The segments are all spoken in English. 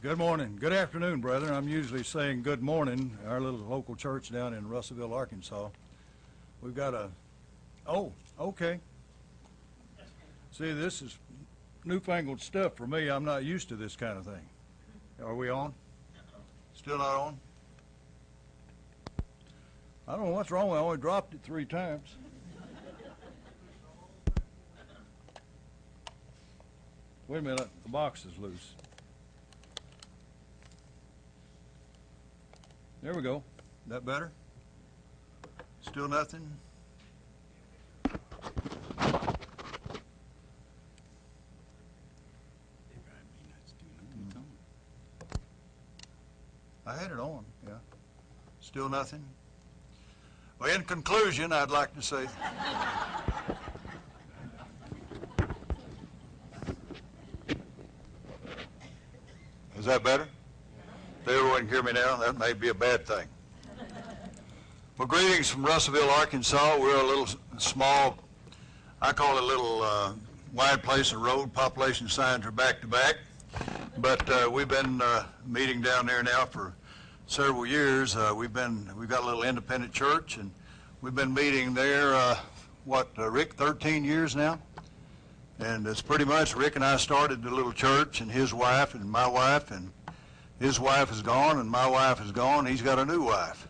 Good morning. Good afternoon, brethren. I'm usually saying good morning. Our little local church down in Russellville, Arkansas. We've got a. Oh, okay. See, this is newfangled stuff for me. I'm not used to this kind of thing. Are we on? Still not on? I don't know what's wrong. I only dropped it three times. Wait a minute. The box is loose. There we go. That better? Still nothing? I had it on, yeah. Still nothing? Well, in conclusion, I'd like to say. Is that better? Can hear me now, that may be a bad thing. Well, greetings from Russellville, Arkansas. We're a little small, I call it a little uh, wide place of road. Population signs are back to back. But uh, we've been uh, meeting down there now for several years. Uh, we've been, we've got a little independent church, and we've been meeting there, uh, what, uh, Rick, 13 years now? And it's pretty much, Rick and I started the little church, and his wife and my wife, and his wife is gone, and my wife is gone. He's got a new wife.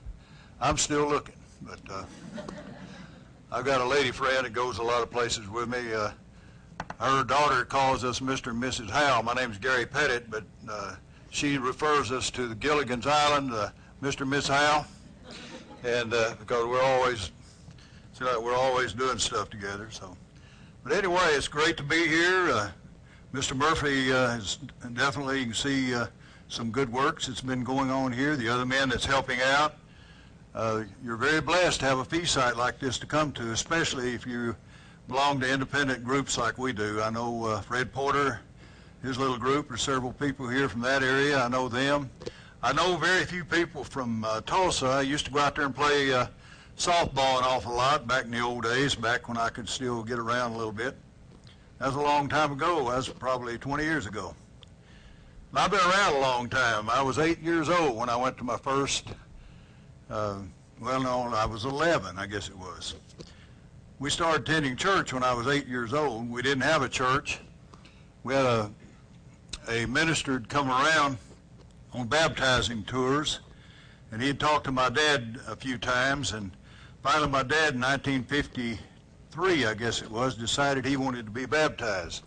I'm still looking, but uh, I've got a lady friend that goes a lot of places with me. Uh, her daughter calls us Mr. and Mrs. Howe. My name's Gary Pettit, but uh, she refers us to the Gilligan's Island, uh, Mr. and Miss Howe, and uh, because we're always, see, like we're always doing stuff together. So, but anyway, it's great to be here. Uh, Mr. Murphy uh, has definitely you can see uh, some good works that's been going on here. The other men that's helping out. Uh, you're very blessed to have a feast site like this to come to, especially if you belong to independent groups like we do. I know uh, Fred Porter, his little group, there's several people here from that area. I know them. I know very few people from uh, Tulsa. I used to go out there and play uh, softball an awful lot back in the old days, back when I could still get around a little bit. That was a long time ago. That was probably 20 years ago. I've been around a long time. I was eight years old when I went to my first, uh, well, no, I was 11, I guess it was. We started attending church when I was eight years old. We didn't have a church. We had a, a minister had come around on baptizing tours, and he had talked to my dad a few times, and finally my dad in 1953, I guess it was, decided he wanted to be baptized.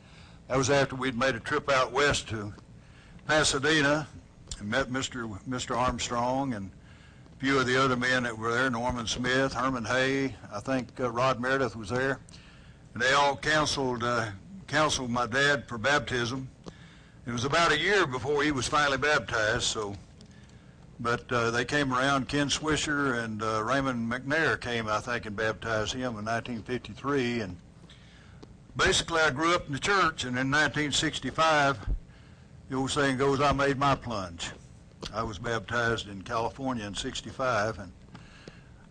That was after we'd made a trip out west to Pasadena and met Mr. Mr. Armstrong and a few of the other men that were there, Norman Smith, Herman Hoeh, I think uh, Rod Meredith was there. And they all counseled, uh, counseled my dad for baptism. It was about a year before he was finally baptized, so, but uh, they came around, Ken Swisher and uh, Raymond McNair came, I think, and baptized him in 1953. And basically I grew up in the church, and in 1965, the old saying goes, I made my plunge. I was baptized in California in 65, and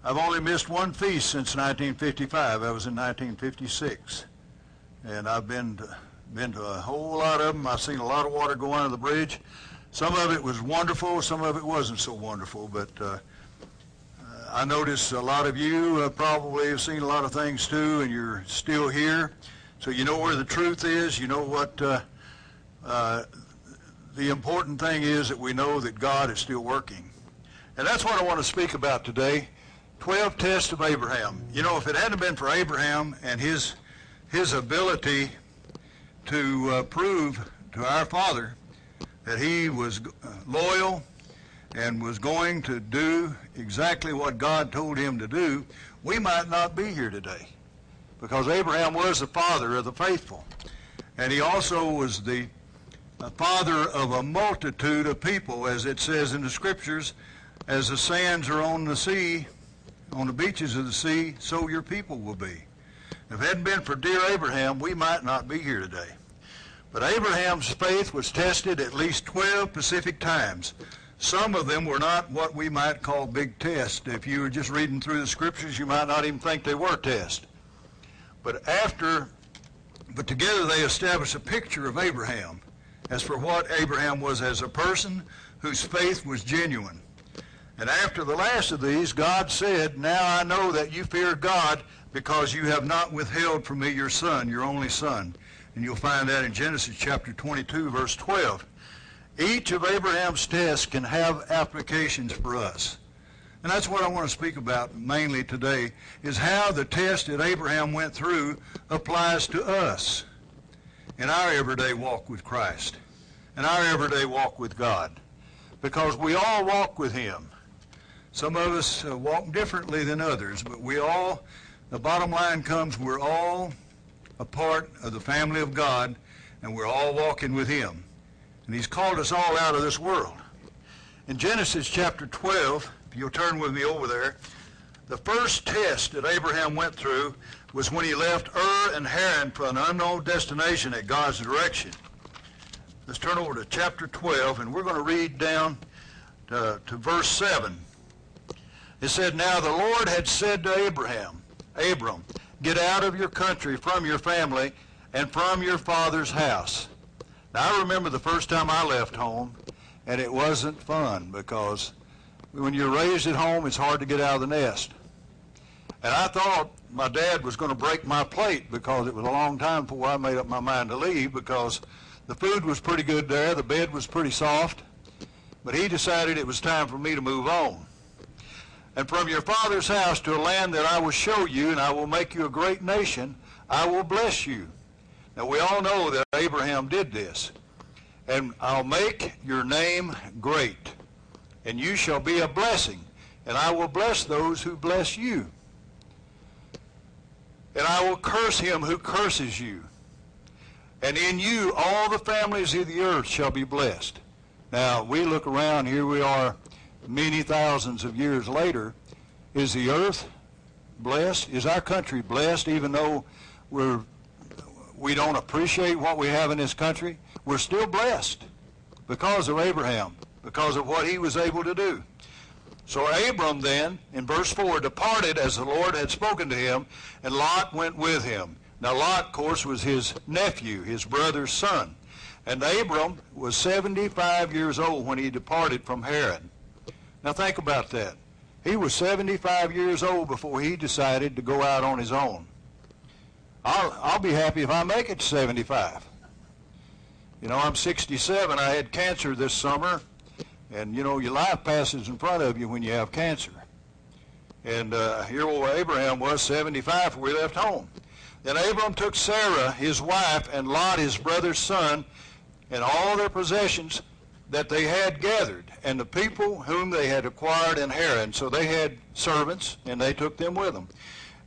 I've only missed one feast since 1955. That was in 1956. And I've been to, been to a whole lot of them. I've seen a lot of water go under the bridge. Some of it was wonderful, some of it wasn't so wonderful, but uh, uh, I notice a lot of you uh, probably have seen a lot of things too, and you're still here. So you know where the truth is. You know what uh, uh, the important thing is that we know that God is still working. And that's what I want to speak about today. 12 tests of Abraham. You know, if it hadn't been for Abraham and his his ability to uh, prove to our father that he was uh, loyal and was going to do exactly what God told him to do, we might not be here today. Because Abraham was the father of the faithful. And he also was the a father of a multitude of people, as it says in the scriptures, as the sands are on the sea, on the beaches of the sea, so your people will be. If it hadn't been for dear Abraham, we might not be here today. But Abraham's faith was tested at least 12 specific times. Some of them were not what we might call big tests. If you were just reading through the scriptures, you might not even think they were tests. But after, but together they established a picture of Abraham as for what Abraham was as a person whose faith was genuine. And after the last of these, God said, Now I know that you fear God because you have not withheld from me your son, your only son. And you'll find that in Genesis chapter 22, verse 12. Each of Abraham's tests can have applications for us. And that's what I want to speak about mainly today, is how the test that Abraham went through applies to us in our everyday walk with Christ, in our everyday walk with God. Because we all walk with him. Some of us uh, walk differently than others, but we all, the bottom line comes, we're all a part of the family of God, and we're all walking with him. And he's called us all out of this world. In Genesis chapter 12, if you'll turn with me over there, the first test that Abraham went through was when he left Ur and Haran for an unknown destination at God's direction. Let's turn over to chapter 12, and we're going to read down to, to verse 7. It said, Now the Lord had said to Abraham, Abram, get out of your country, from your family, and from your father's house. Now I remember the first time I left home, and it wasn't fun because when you're raised at home, it's hard to get out of the nest. And I thought my dad was going to break my plate because it was a long time before I made up my mind to leave because the food was pretty good there, the bed was pretty soft, but he decided it was time for me to move on. And from your father's house to a land that I will show you, and I will make you a great nation, I will bless you. Now we all know that Abraham did this. And I'll make your name great and you shall be a blessing, and I will bless those who bless you. And I will curse him who curses you. And in you all the families of the earth shall be blessed. Now, we look around, here we are many thousands of years later. Is the earth blessed? Is our country blessed even though we're, we don't appreciate what we have in this country? We're still blessed because of Abraham because of what he was able to do. So Abram then, in verse 4, departed as the Lord had spoken to him, and Lot went with him. Now Lot, of course, was his nephew, his brother's son. And Abram was 75 years old when he departed from Haran. Now think about that. He was 75 years old before he decided to go out on his own. I'll, I'll be happy if I make it to 75. You know, I'm 67. I had cancer this summer, and you know, your life passes in front of you when you have cancer. And uh, here old Abraham was 75 when we left home. Then Abram took Sarah, his wife, and Lot, his brother's son, and all their possessions that they had gathered, and the people whom they had acquired in Haran. So they had servants, and they took them with them.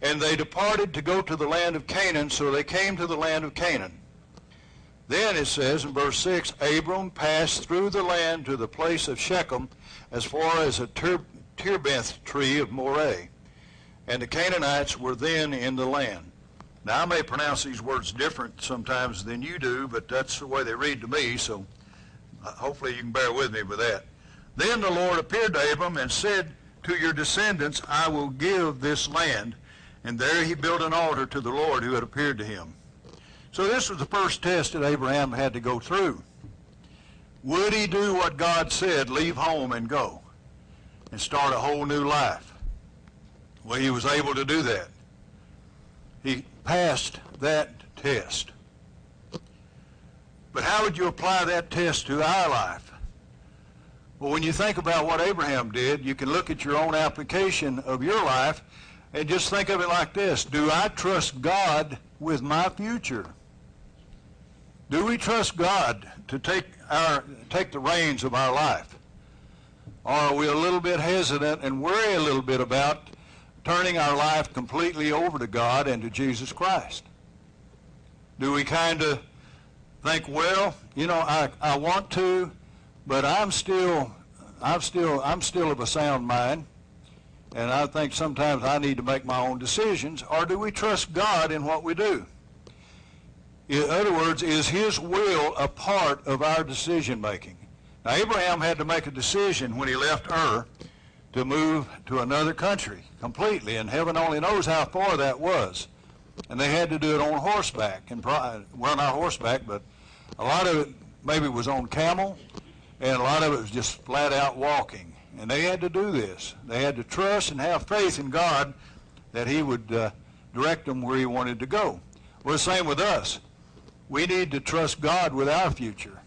And they departed to go to the land of Canaan, so they came to the land of Canaan. Then it says in verse 6, Abram passed through the land to the place of Shechem as far as a terebinth tree of Moreh. And the Canaanites were then in the land. Now, I may pronounce these words different sometimes than you do, but that's the way they read to me, so uh, hopefully you can bear with me with that. Then the Lord appeared to Abram and said, To your descendants I will give this land. And there he built an altar to the Lord who had appeared to him. So this was the first test that Abraham had to go through. Would he do what God said, leave home and go, and start a whole new life? Well, he was able to do that. He passed that test. But how would you apply that test to our life? Well, when you think about what Abraham did, you can look at your own application of your life and just think of it like this. Do I trust God with my future? Do we trust God to take our take the reins of our life? Or are we a little bit hesitant and worry a little bit about turning our life completely over to God and to Jesus Christ? Do we kind of think, well, you know, I, I want to, but I'm still I'm still I'm still of a sound mind, and I think sometimes I need to make my own decisions. Or do we trust God in what we do? In other words, is his will a part of our decision making? Now, Abraham had to make a decision when he left Ur to move to another country completely, and heaven only knows how far that was. And they had to do it on horseback, and well, not horseback, but a lot of it maybe was on camel, and a lot of it was just flat out walking. And they had to do this. They had to trust and have faith in God that He would uh, direct them where He wanted to go. Well, the same with us. We need to trust God with our future.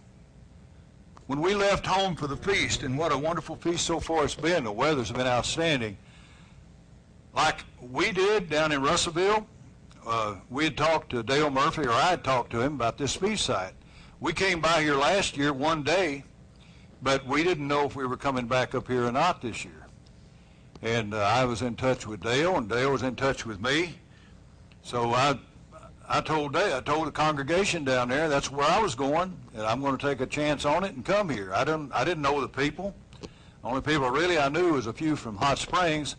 When we left home for the feast, and what a wonderful feast so far it's been, the weather's been outstanding. Like we did down in Russellville, uh, we had talked to Dale Murphy, or I had talked to him about this feast site. We came by here last year one day, but we didn't know if we were coming back up here or not this year. And uh, I was in touch with Dale, and Dale was in touch with me. So I I told Dale, I told the congregation down there that's where I was going, and I'm going to take a chance on it and come here. I didn't I didn't know the people. The only people really I knew was a few from Hot Springs,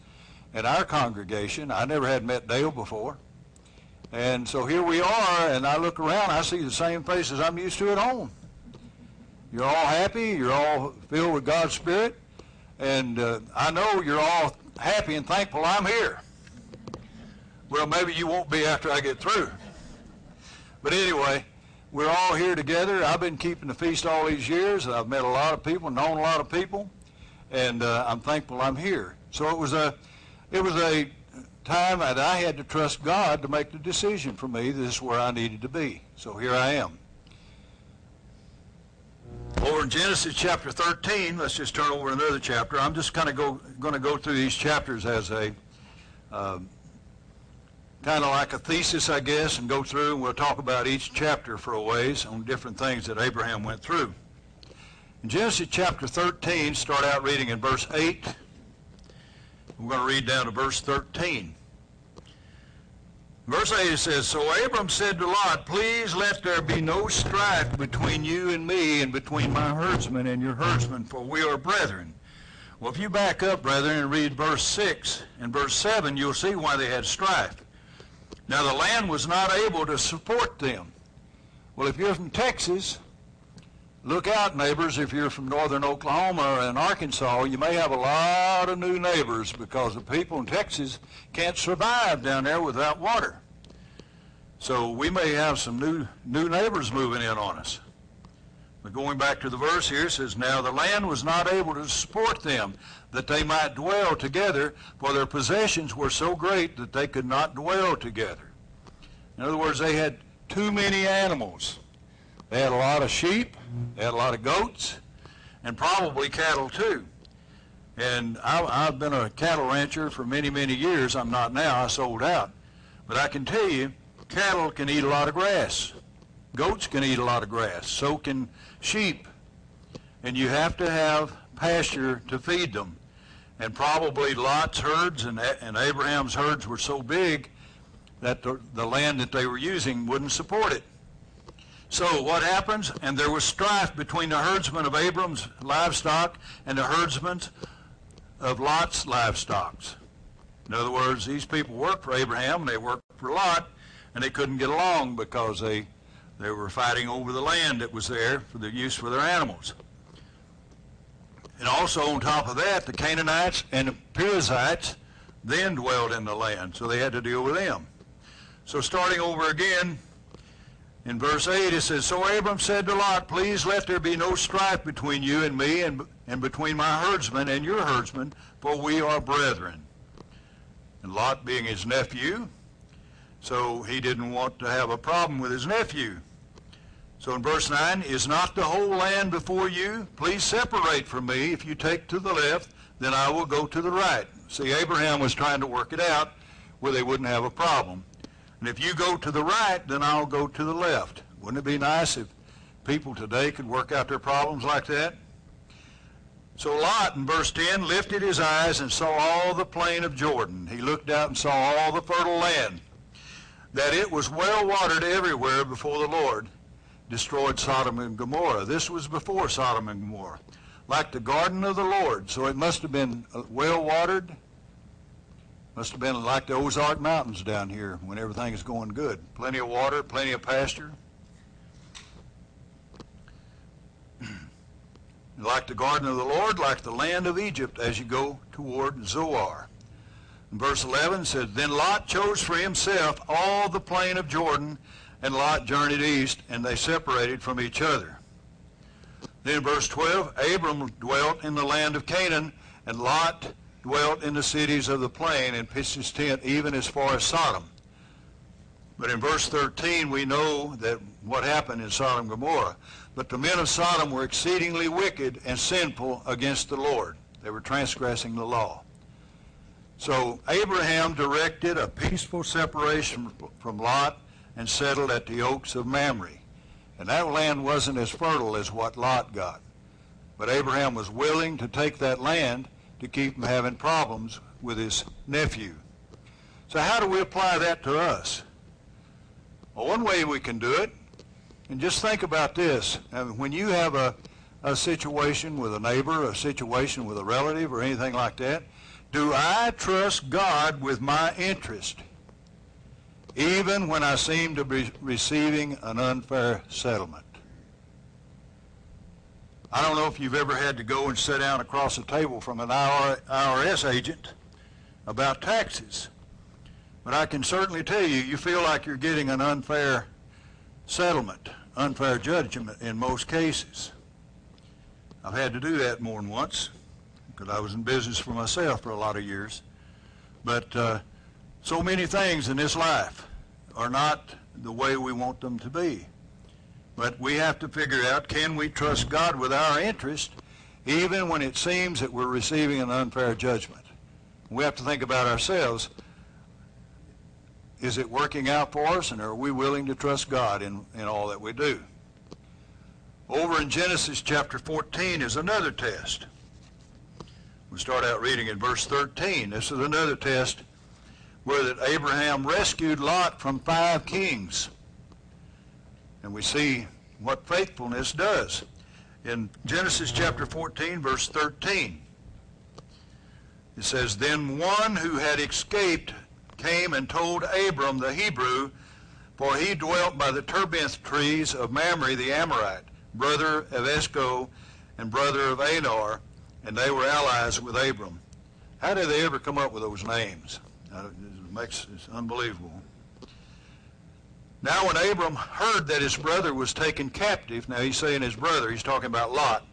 at our congregation. I never had met Dale before. And so here we are, and I look around, I see the same faces I'm used to at home. You're all happy, you're all filled with God's Spirit, and uh, I know you're all happy and thankful I'm here. Well, maybe you won't be after I get through. But anyway, we're all here together. I've been keeping the feast all these years, I've met a lot of people, known a lot of people, and uh, I'm thankful I'm here. So it was a, it was a time that I had to trust God to make the decision for me. This is where I needed to be. So here I am. Over in Genesis chapter 13, let's just turn over another chapter. I'm just kind of go, going to go through these chapters as a um, kind of like a thesis, I guess, and go through and we'll talk about each chapter for a ways on different things that Abraham went through. In Genesis chapter 13, start out reading in verse 8. We're going to read down to verse 13. Verse 8 it says, So Abram said to Lot, Please let there be no strife between you and me and between my herdsmen and your herdsmen, for we are brethren. Well, if you back up, brethren, and read verse 6 and verse 7, you'll see why they had strife. Now, the land was not able to support them. Well, if you're from Texas, look out, neighbors, if you're from northern Oklahoma and Arkansas, you may have a lot of new neighbors because the people in Texas can't survive down there without water. So we may have some new, new neighbors moving in on us. But going back to the verse here, says, Now the land was not able to support them, that they might dwell together, for their possessions were so great that they could not dwell together. In other words, they had too many animals. They had a lot of sheep, they had a lot of goats, and probably cattle too. And I, have been a cattle rancher for many, many years. I'm not now. I sold out. But I can tell you, cattle can eat a lot of grass. Goats can eat a lot of grass. So can sheep. And you have to have pasture to feed them. And probably Lot's herds and, and Abraham's herds were so big that the, the land that they were using wouldn't support it. So what happens? And there was strife between the herdsmen of Abram's livestock and the herdsmen of Lot's livestock. In other words, these people worked for Abraham and they worked for Lot, and they couldn't get along because they they were fighting over the land that was there for the use for their animals. And also on top of that, the Canaanites and the Perizzites then dwelled in the land, so they had to deal with them. So starting over again, in verse 8 it says, So Abram said to Lot, Please let there be no strife between you and me, and, and between my herdsmen and your herdsmen, for we are brethren. And Lot being his nephew, so he didn't want to have a problem with his nephew. So in verse 9, Is not the whole land before you? Please separate from me. If you take to the left, then I will go to the right. See, Abraham was trying to work it out where they wouldn't have a problem. And if you go to the right, then I'll go to the left. Wouldn't it be nice if people today could work out their problems like that? So Lot, in verse 10, lifted his eyes and saw all the plain of Jordan. He looked out and saw all the fertile land, that it was well watered everywhere before the Lord destroyed Sodom and Gomorrah. This was before Sodom and Gomorrah, like the garden of the Lord. So it must have been uh, well watered must have been like the Ozark Mountains down here when everything is going good. Plenty of water, plenty of pasture. like the garden of the Lord, like the land of Egypt as you go toward Zoar. Verse 11 says, Then Lot chose for himself all the plain of Jordan, and Lot journeyed east, and they separated from each other. Then verse 12, Abram dwelt in the land of Canaan, and Lot dwelt in the cities of the plain and pitched his tent even as far as Sodom. But in verse 13, we know that what happened in Sodom and Gomorrah. But the men of Sodom were exceedingly wicked and sinful against the Lord. They were transgressing the law. So Abraham directed a peaceful separation from Lot and settled at the oaks of Mamre. And that land wasn't as fertile as what Lot got. But Abraham was willing to take that land to keep from having problems with his nephew. So how do we apply that to us? Well, one way we can do it, and just think about this. when you have a, a situation with a neighbor, a situation with a relative, or anything like that, do I trust God with my interest, even when I seem to be receiving an unfair settlement? I don't know if you've ever had to go and sit down across the table from an IRS agent about taxes, but I can certainly tell you, you feel like you're getting an unfair settlement, unfair judgment in most cases. I've had to do that more than once because I was in business for myself for a lot of years. But uh, so many things in this life are not the way we want them to be. But we have to figure out, can we trust God with our interest even when it seems that we're receiving an unfair judgment? We have to think about ourselves. Is it working out for us, and are we willing to trust God in, in all that we do? Over in Genesis chapter 14 is another test. We start out reading in verse 13. This is another test where that Abraham rescued Lot from five kings. And we see what faithfulness does. In Genesis chapter 14, verse 13, it says, Then one who had escaped came and told Abram the Hebrew, for he dwelt by the terebinth trees of Mamre the Amorite, brother of Eshcol and brother of Aner, and they were allies with Abram. How did they ever come up with those names? Makes it's unbelievable. Now when Abram heard that his brother was taken captive, now he's saying his brother, he's talking about Lot.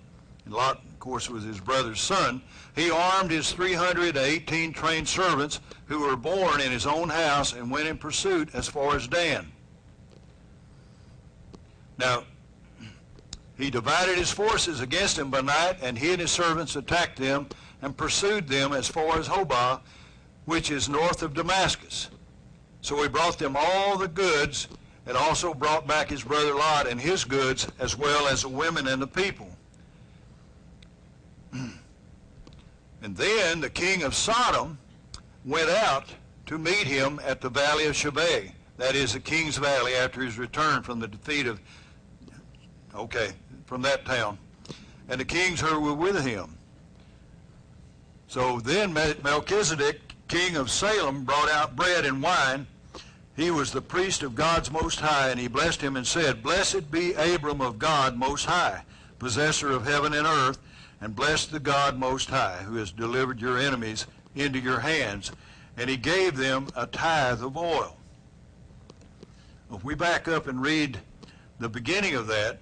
And Lot, of course, was his brother's son. He armed his 318 trained servants who were born in his own house and went in pursuit as far as Dan. Now, he divided his forces against him by night, and he and his servants attacked them and pursued them as far as Hobah, which is north of Damascus. So he brought them all the goods and also brought back his brother Lot and his goods as well as the women and the people. and then the king of Sodom went out to meet him at the valley of Shaveh, that is the king's valley after his return from the defeat of, okay, from that town. And the kings who were with him. So then Melchizedek, king of Salem, brought out bread and wine he was the priest of God's Most High, and he blessed him and said, Blessed be Abram of God Most High, possessor of heaven and earth, and bless the God Most High, who has delivered your enemies into your hands. And he gave them a tithe of oil. If we back up and read the beginning of that,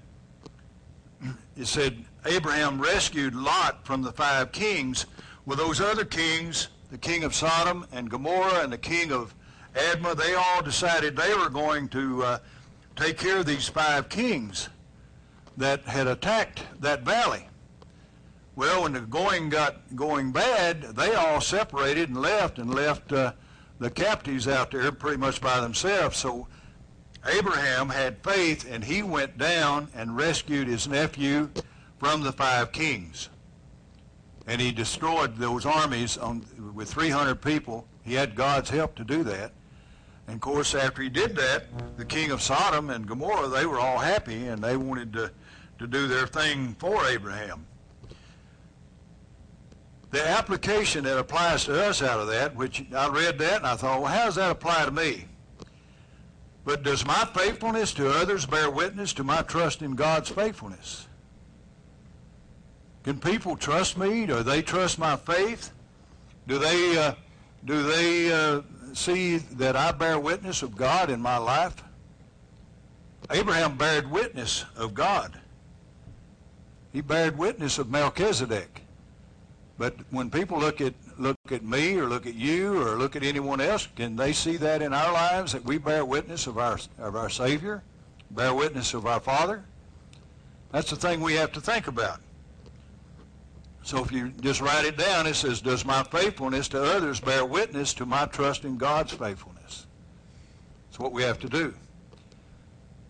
it said Abraham rescued Lot from the five kings. Well, those other kings, the king of Sodom and Gomorrah and the king of Admah, they all decided they were going to uh, take care of these five kings that had attacked that valley. Well, when the going got going bad, they all separated and left and left uh, the captives out there pretty much by themselves. So Abraham had faith and he went down and rescued his nephew from the five kings. And he destroyed those armies on, with 300 people. He had God's help to do that. And of course, after he did that, the king of Sodom and Gomorrah, they were all happy and they wanted to, to do their thing for Abraham. The application that applies to us out of that, which I read that and I thought, well, how does that apply to me? But does my faithfulness to others bear witness to my trust in God's faithfulness? Can people trust me? Do they trust my faith? Do they uh, do they uh, see that I bear witness of God in my life? Abraham bared witness of God. He bared witness of Melchizedek. But when people look at look at me or look at you or look at anyone else, can they see that in our lives that we bear witness of our of our Savior, bear witness of our Father? That's the thing we have to think about. So if you just write it down, it says, Does my faithfulness to others bear witness to my trust in God's faithfulness? That's what we have to do.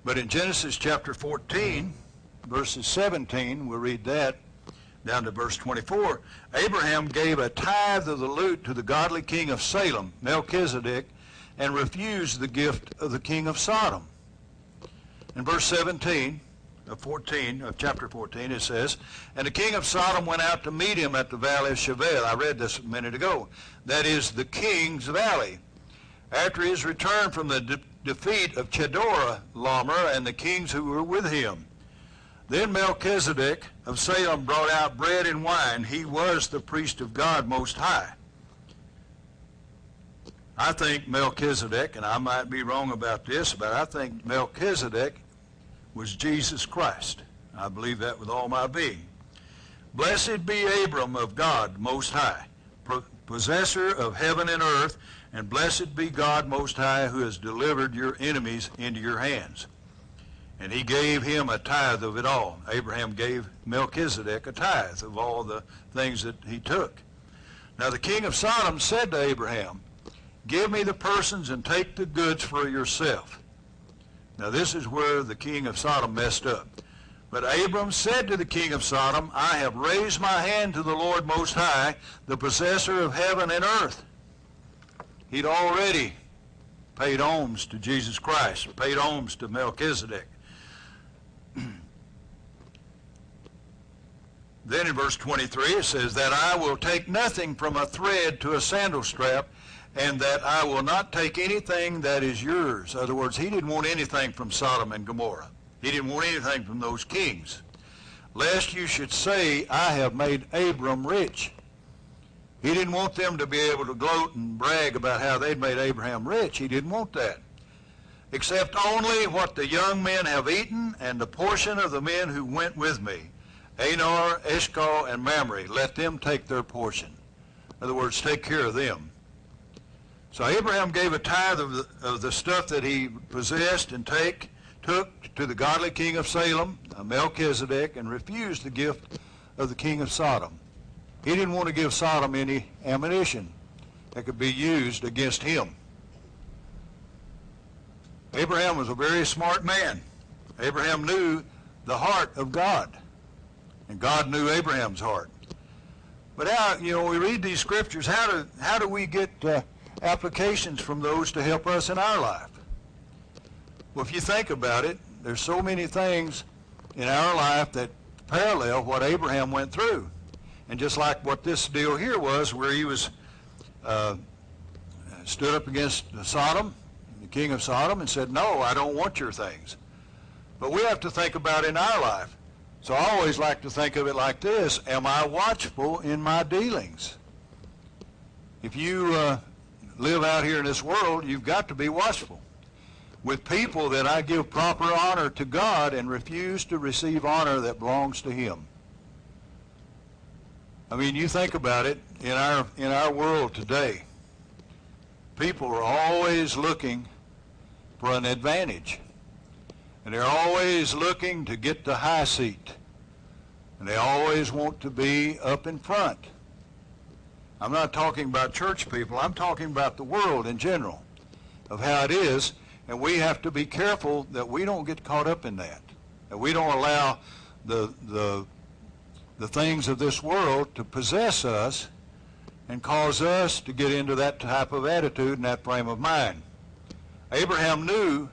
But in Genesis chapter 14, verses 17, we'll read that down to verse 24. Abraham gave a tithe of the loot to the godly king of Salem, Melchizedek, and refused the gift of the king of Sodom. In verse 17, of 14, of chapter 14, it says, And the king of Sodom went out to meet him at the valley of Shaveh. I read this a minute ago. That is the king's valley. After his return from the de- defeat of Chedorlaomer and the kings who were with him. Then Melchizedek of Salem brought out bread and wine. He was the priest of God Most High. I think Melchizedek, and I might be wrong about this, but I think Melchizedek was Jesus Christ. I believe that with all my being. Blessed be Abram of God Most High, possessor of heaven and earth, and blessed be God Most High, who has delivered your enemies into your hands. And he gave him a tithe of it all. Abraham gave Melchizedek a tithe of all the things that he took. Now the king of Sodom said to Abraham, Give me the persons and take the goods for yourself. Now this is where the king of Sodom messed up. But Abram said to the king of Sodom, I have raised my hand to the Lord Most High, the possessor of heaven and earth. He'd already paid alms to Jesus Christ, paid alms to Melchizedek. then in verse 23 it says, That I will take nothing from a thread to a sandal strap, and that I will not take anything that is yours. In other words, he didn't want anything from Sodom and Gomorrah. He didn't want anything from those kings. Lest you should say, I have made Abram rich. He didn't want them to be able to gloat and brag about how they'd made Abraham rich. He didn't want that. Except only what the young men have eaten and the portion of the men who went with me. Aner, Eshcol, and Mamre. Let them take their portion. In other words, take care of them. So Abraham gave a tithe of the, of the stuff that he possessed and take, took to the godly king of Salem, Melchizedek, and refused the gift of the king of Sodom. He didn't want to give Sodom any ammunition that could be used against him. Abraham was a very smart man. Abraham knew the heart of God, and God knew Abraham's heart. But how, you know, we read these scriptures, how do, how do we get uh, applications from those to help us in our life. Well, if you think about it, there's so many things in our life that parallel what Abraham went through. And just like what this deal here was, where he was uh, stood up against Sodom, the king of Sodom, and said, no, I don't want your things. But we have to think about in our life. So I always like to think of it like this. Am I watchful in my dealings? If you uh, live out here in this world, you've got to be watchful with people that I give proper honor to God and refuse to receive honor that belongs to him. I mean, you think about it in our in our world today. People are always looking for an advantage. And they're always looking to get the high seat. And they always want to be up in front. I'm not talking about church people. I'm talking about the world in general of how it is. And we have to be careful that we don't get caught up in that. That we don't allow the, the, the things of this world to possess us and cause us to get into that type of attitude and that frame of mind. Abraham knew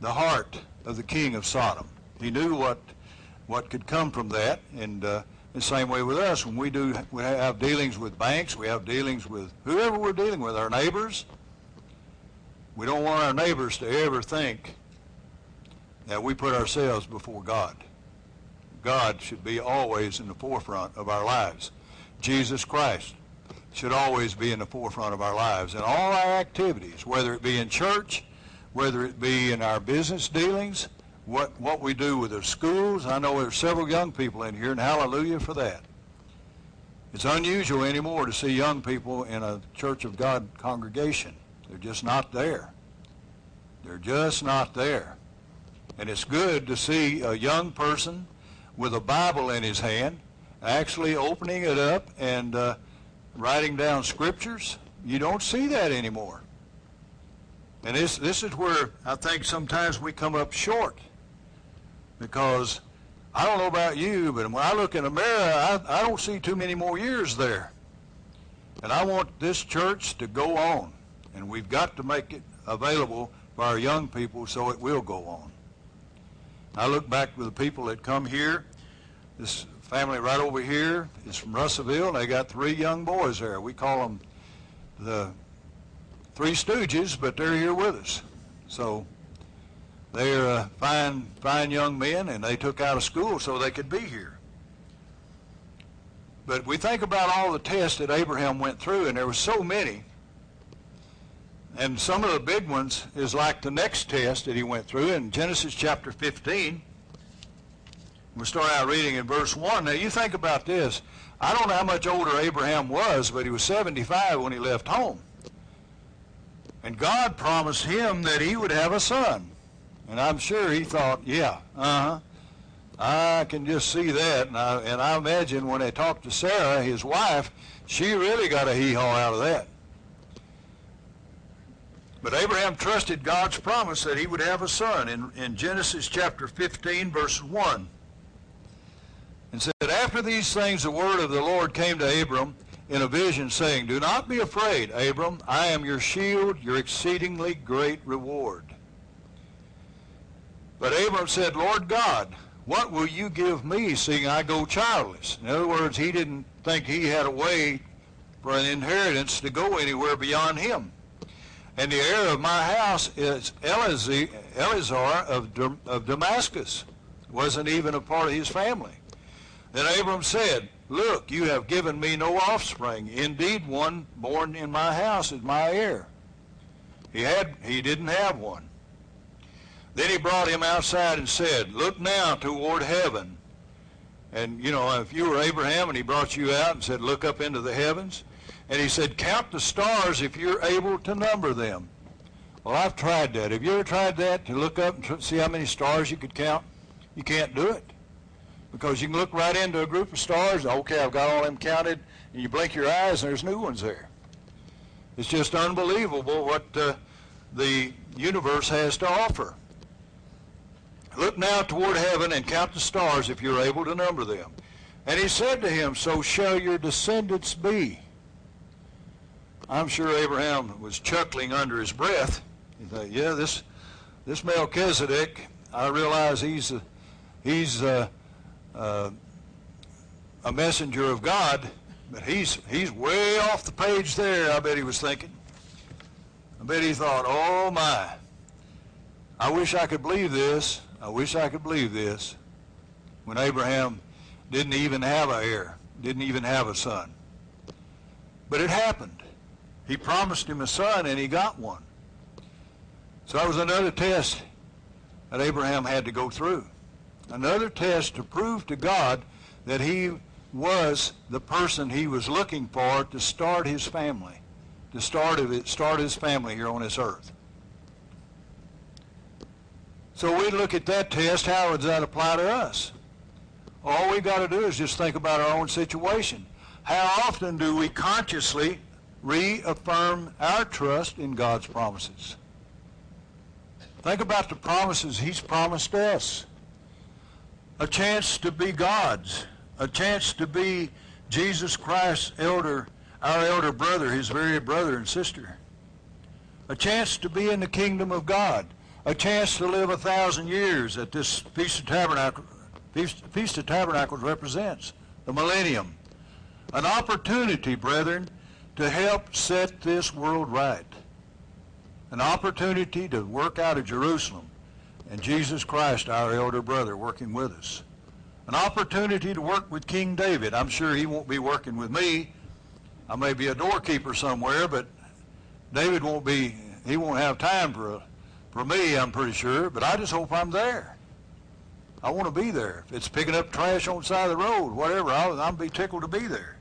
the heart of the king of Sodom. He knew what what could come from that, and uh, the same way with us. When we do, we have dealings with banks, we have dealings with whoever we're dealing with, our neighbors. We don't want our neighbors to ever think that we put ourselves before God. God should be always in the forefront of our lives. Jesus Christ should always be in the forefront of our lives in all our activities, whether it be in church, whether it be in our business dealings, what, what we do with the schools. I know there's several young people in here, and hallelujah for that. It's unusual anymore to see young people in a Church of God congregation. They're just not there. They're just not there. And it's good to see a young person with a Bible in his hand, actually opening it up and uh, writing down scriptures. You don't see that anymore. And this, this is where I think sometimes we come up short. Because I don't know about you, but when I look in a mirror, I, I don't see too many more years there. And I want this church to go on. And we've got to make it available for our young people so it will go on. I look back with the people that come here. This family right over here is from Russellville, and they got three young boys there. We call them the Three Stooges, but they're here with us. So they're uh, fine, fine young men, and they took out of school so they could be here. But we think about all the tests that Abraham went through, and there were so many. And some of the big ones is like the next test that he went through in Genesis chapter 15. We'll start out reading in verse 1. Now, you think about this. I don't know how much older Abraham was, but he was 75 when he left home. And God promised him that he would have a son. And I'm sure he thought, yeah, uh-huh. I can just see that. And I, and I imagine when they talked to Sarah, his wife, she really got a hee-haw out of that. But Abraham trusted God's promise that he would have a son in, in Genesis chapter 15, verse 1. And said, After these things the word of the Lord came to Abram in a vision, saying, Do not be afraid, Abram. I am your shield, your exceedingly great reward. But Abram said, Lord God, what will you give me, seeing I go childless? In other words, he didn't think he had a way for an inheritance to go anywhere beyond him. And the heir of my house is Eleazar of, of Damascus. Wasn't even a part of his family. Then Abram said, Look, you have given me no offspring. Indeed, one born in my house is my heir. He had he didn't have one. Then he brought him outside and said, Look now toward heaven. And you know, if you were Abraham and he brought you out and said, Look up into the heavens, and he said, Count the stars if you're able to number them. Well, I've tried that. Have you ever tried that to look up and see how many stars you could count? You can't do it. Because you can look right into a group of stars, okay, I've got all them counted, and you blink your eyes and there's new ones there. It's just unbelievable what uh, the universe has to offer. Look now toward heaven and count the stars if you're able to number them. And he said to him, So shall your descendants be. I'm sure Abraham was chuckling under his breath. He thought, yeah, this this Melchizedek, I realize he's a, he's a, a, a messenger of God, but he's he's way off the page there. I bet he was thinking. I bet he thought, oh my, I wish I could believe this. I wish I could believe this. When Abraham didn't even have a heir, didn't even have a son. But it happened. He promised him a son, and he got one. So that was another test that Abraham had to go through. Another test to prove to God that he was the person he was looking for to start his family, to start, start his family here on this earth. So we look at that test, how does that apply to us? All we've got to do is just think about our own situation. How often do we consciously reaffirm our trust in God's promises. Think about the promises he's promised us. A chance to be God's, a chance to be Jesus Christ's elder, our elder brother, his very brother and sister. A chance to be in the kingdom of God. A chance to live a thousand years that this Feast of Tabernacles, Feast, Feast of Tabernacles represents, the millennium. An opportunity, brethren, to help set this world right. An opportunity to work out of Jerusalem and Jesus Christ, our elder brother, working with us. An opportunity to work with King David. I'm sure he won't be working with me. I may be a doorkeeper somewhere, but David won't be, he won't have time for, for me, I'm pretty sure, but I just hope I'm there. I want to be there. If it's picking up trash on the side of the road, whatever, I'll, I'll be tickled to be there.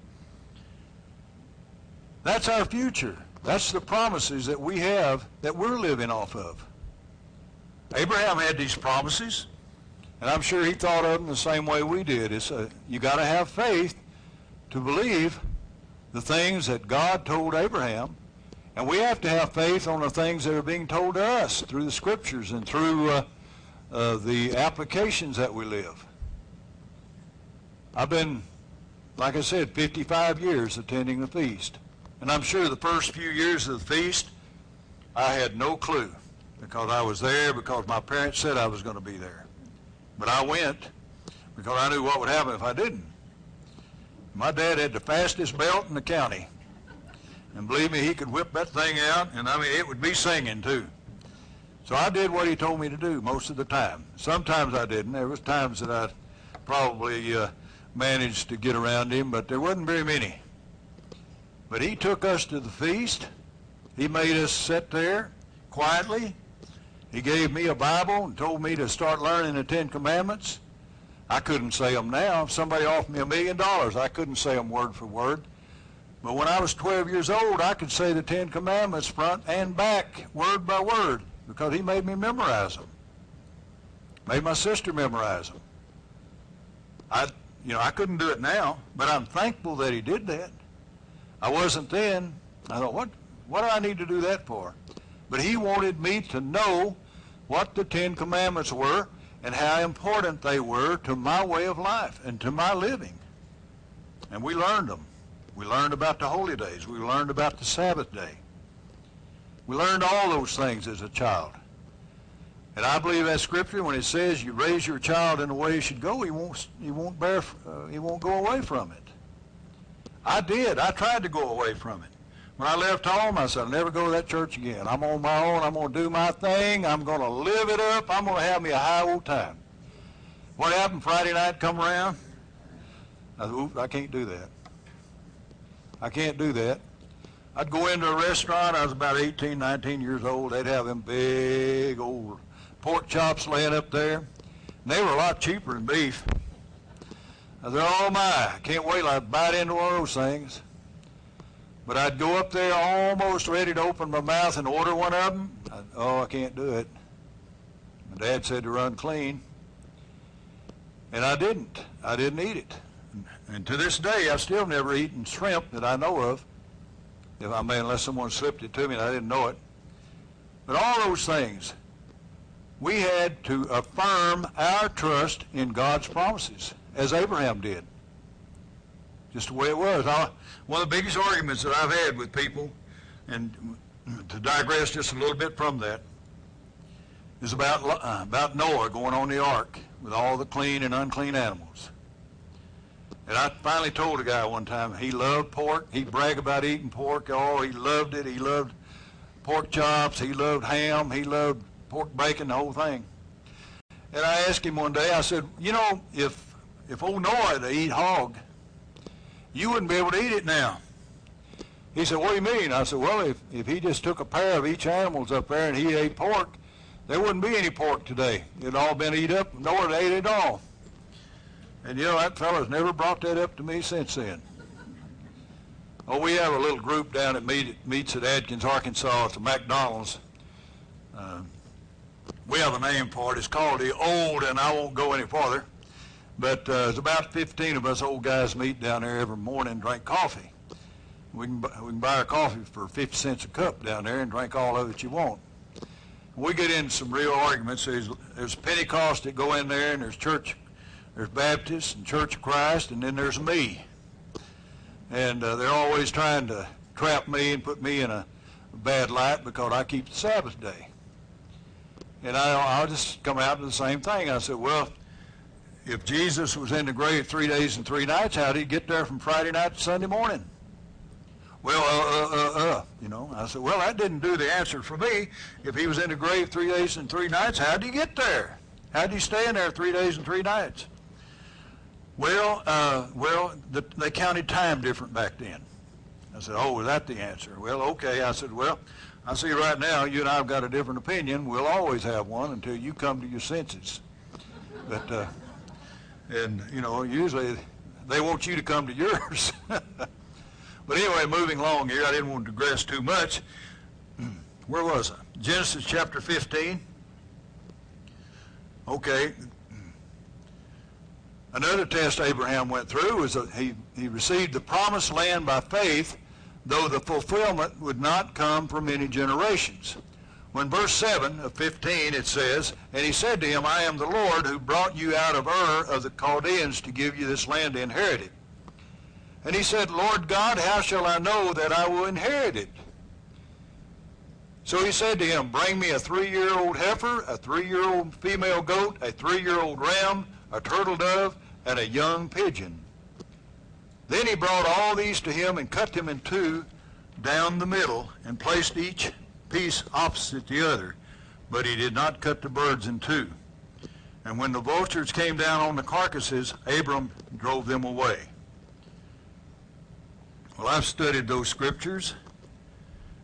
That's our future. That's the promises that we have that we're living off of. Abraham had these promises, and I'm sure he thought of them the same way we did. It's a, you got to have faith to believe the things that God told Abraham, and we have to have faith on the things that are being told to us through the scriptures and through uh, uh, the applications that we live. I've been, like I said, 55 years attending the feast. And I'm sure the first few years of the feast, I had no clue because I was there because my parents said I was going to be there. But I went because I knew what would happen if I didn't. My dad had the fastest belt in the county. And believe me, he could whip that thing out, and I mean, it would be singing too. So I did what he told me to do most of the time. Sometimes I didn't. There was times that I probably uh, managed to get around him, but there wasn't very many. But he took us to the feast. He made us sit there quietly. He gave me a Bible and told me to start learning the Ten Commandments. I couldn't say them now. If somebody offered me a million dollars, I couldn't say them word for word. But when I was 12 years old, I could say the Ten Commandments front and back, word by word because he made me memorize them. Made my sister memorize them. I, you know, I couldn't do it now, but I'm thankful that he did that. I wasn't then. I thought, what, what do I need to do that for? But he wanted me to know what the Ten Commandments were and how important they were to my way of life and to my living. And we learned them. We learned about the holy days. We learned about the Sabbath day. We learned all those things as a child. And I believe that scripture when it says you raise your child in the way he should go, he won't, he won't bear, uh, he won't go away from it. I did. I tried to go away from it. When I left home, I said, I'll never go to that church again. I'm on my own. I'm going to do my thing. I'm going to live it up. I'm going to have me a high old time. What happened Friday night come around? I said, Oops, I can't do that. I can't do that. I'd go into a restaurant. I was about 18, 19 years old. They'd have them big old pork chops laying up there. And they were a lot cheaper than beef. Said, oh my, I can't wait till I bite into one of those things. But I'd go up there almost ready to open my mouth and order one of them. I, oh, I can't do it. My dad said to run clean. And I didn't. I didn't eat it. And to this day, I've still never eaten shrimp that I know of. If I may, unless someone slipped it to me and I didn't know it. But all those things, we had to affirm our trust in God's promises, as Abraham did. Just the way it was. I, one of the biggest arguments that I've had with people, and to digress just a little bit from that, is about, uh, about Noah going on the ark with all the clean and unclean animals. And I finally told a guy one time he loved pork. He'd brag about eating pork. Oh, he loved it. He loved pork chops. He loved ham. He loved pork bacon, the whole thing. And I asked him one day, I said, you know, if if old Noah to eat hog, you wouldn't be able to eat it now. He said, what do you mean? I said, well, if, if he just took a pair of each animals up there and he ate pork, there wouldn't be any pork today. It'd all been eat up. Noah ate it all. And you know, that fellow's never brought that up to me since then. Oh, we have a little group down at meet, meets at Atkins, Arkansas at the McDonald's. Uh, we have a name for it. It's called the Old, and I won't go any farther. But uh, it's about 15 of us old guys meet down there every morning and drink coffee. We can, we can buy a coffee for 50 cents a cup down there and drink all of it you want. We get into some real arguments. There's, there's Pentecost that go in there, and there's church there's Baptists and Church of Christ, and then there's me. And uh, they're always trying to trap me and put me in a bad light because I keep the Sabbath day. And I, I'll just come out to the same thing. I said, well, if Jesus was in the grave three days and three nights, how did he get there from Friday night to Sunday morning? Well, uh, uh, uh, uh, you know, I said, well, that didn't do the answer for me. If he was in the grave three days and three nights, how did he get there? How did he stay in there three days and three nights? Well, uh, well, the, they counted time different back then. I said, oh, was that the answer? Well, okay. I said, well, I see right now you and I have got a different opinion. We'll always have one until you come to your senses. But uh, and you know, usually they want you to come to yours. but anyway, moving along here, I didn't want to digress too much. Where was I? Genesis chapter 15. Okay. Another test Abraham went through was that he, he received the promised land by faith, though the fulfillment would not come for many generations. When verse 7 of 15 it says, And he said to him, I am the Lord who brought you out of Ur of the Chaldeans to give you this land to inherit it. And he said, Lord God, how shall I know that I will inherit it? So he said to him, Bring me a three-year-old heifer, a three-year-old female goat, a three-year-old ram, a turtle dove, and a young pigeon. Then he brought all these to him and cut them in two down the middle and placed each piece opposite the other. But he did not cut the birds in two. And when the vultures came down on the carcasses, Abram drove them away. Well, I've studied those scriptures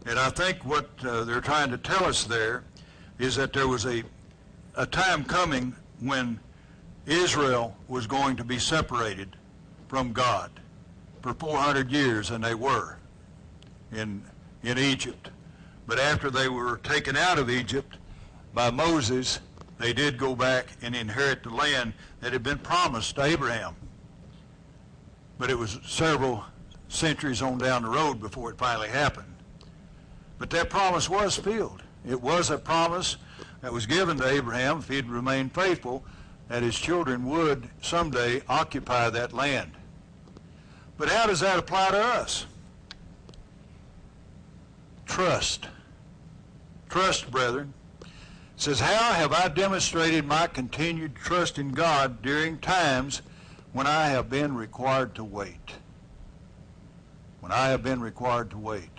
and I think what uh, they're trying to tell us there is that there was a, a time coming when Israel was going to be separated from God for 400 years, and they were in, in Egypt. But after they were taken out of Egypt by Moses, they did go back and inherit the land that had been promised to Abraham. But it was several centuries on down the road before it finally happened. But that promise was filled. It was a promise that was given to Abraham if he'd remained faithful that his children would someday occupy that land. But how does that apply to us? Trust. Trust, brethren. It says, How have I demonstrated my continued trust in God during times when I have been required to wait? When I have been required to wait.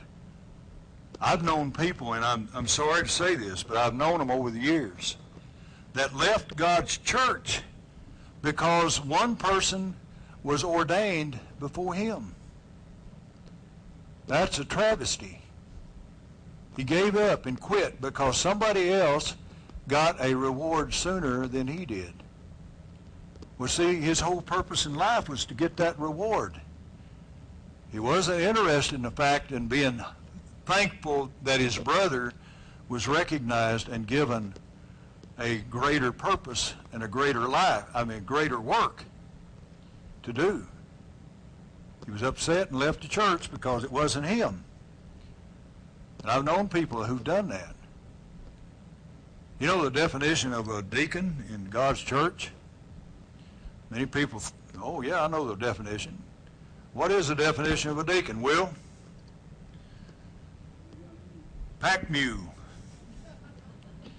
I've known people, and I'm, I'm sorry to say this, but I've known them over the years, that left God's church because one person was ordained before him. That's a travesty. He gave up and quit because somebody else got a reward sooner than he did. Well, see, his whole purpose in life was to get that reward. He wasn't interested in the fact in being thankful that his brother was recognized and given a greater purpose and a greater life, I mean, greater work to do. He was upset and left the church because it wasn't him. And I've known people who've done that. You know the definition of a deacon in God's church? Many people, oh yeah, I know the definition. What is the definition of a deacon, Will? Pack mule.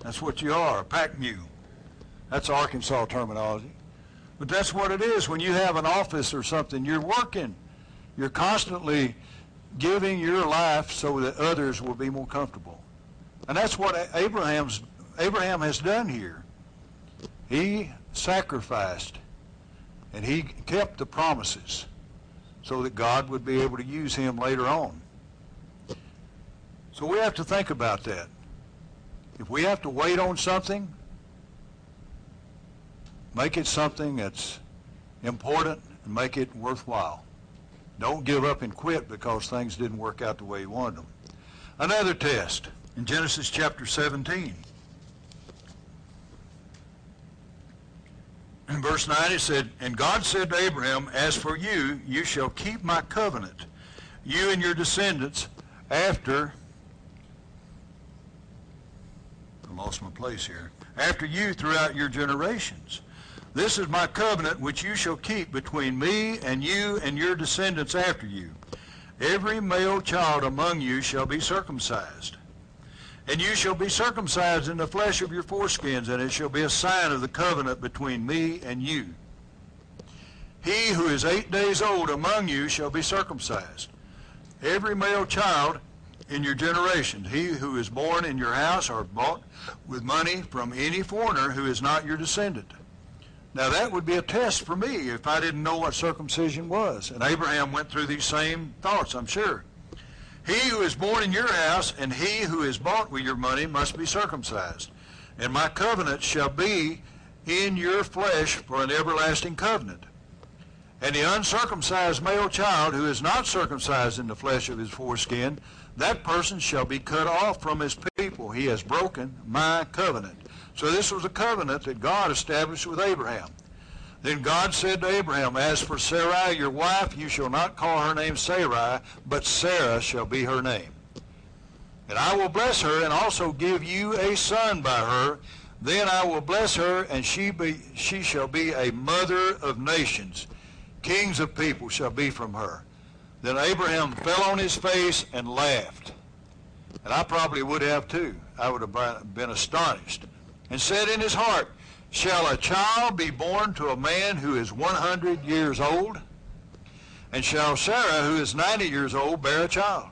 That's what you are, a pack mule. That's Arkansas terminology. But that's what it is. When you have an office or something, you're working. You're constantly giving your life so that others will be more comfortable. And that's what Abraham's Abraham has done here. He sacrificed and he kept the promises so that God would be able to use him later on. So we have to think about that. If we have to wait on something, make it something that's important and make it worthwhile. Don't give up and quit because things didn't work out the way you wanted them. Another test in Genesis chapter 17. In verse 9 it said, And God said to Abraham, As for you, you shall keep my covenant, you and your descendants after lost my place here. After you throughout your generations. This is my covenant which you shall keep between me and you and your descendants after you. Every male child among you shall be circumcised. And you shall be circumcised in the flesh of your foreskins, and it shall be a sign of the covenant between me and you. He who is eight days old among you shall be circumcised. Every male child in your generation, he who is born in your house or bought with money from any foreigner who is not your descendant. Now that would be a test for me if I didn't know what circumcision was. And Abraham went through these same thoughts, I'm sure. He who is born in your house and he who is bought with your money must be circumcised. And my covenant shall be in your flesh for an everlasting covenant. And the uncircumcised male child who is not circumcised in the flesh of his foreskin, that person shall be cut off from his people. He has broken my covenant. So this was a covenant that God established with Abraham. Then God said to Abraham, As for Sarai, your wife, you shall not call her name Sarai, but Sarah shall be her name. And I will bless her and also give you a son by her. Then I will bless her, and she, be, she shall be a mother of nations. Kings of people shall be from her. Then Abraham fell on his face and laughed. And I probably would have too. I would have been astonished. And said in his heart, Shall a child be born to a man who is 100 years old? And shall Sarah, who is 90 years old, bear a child?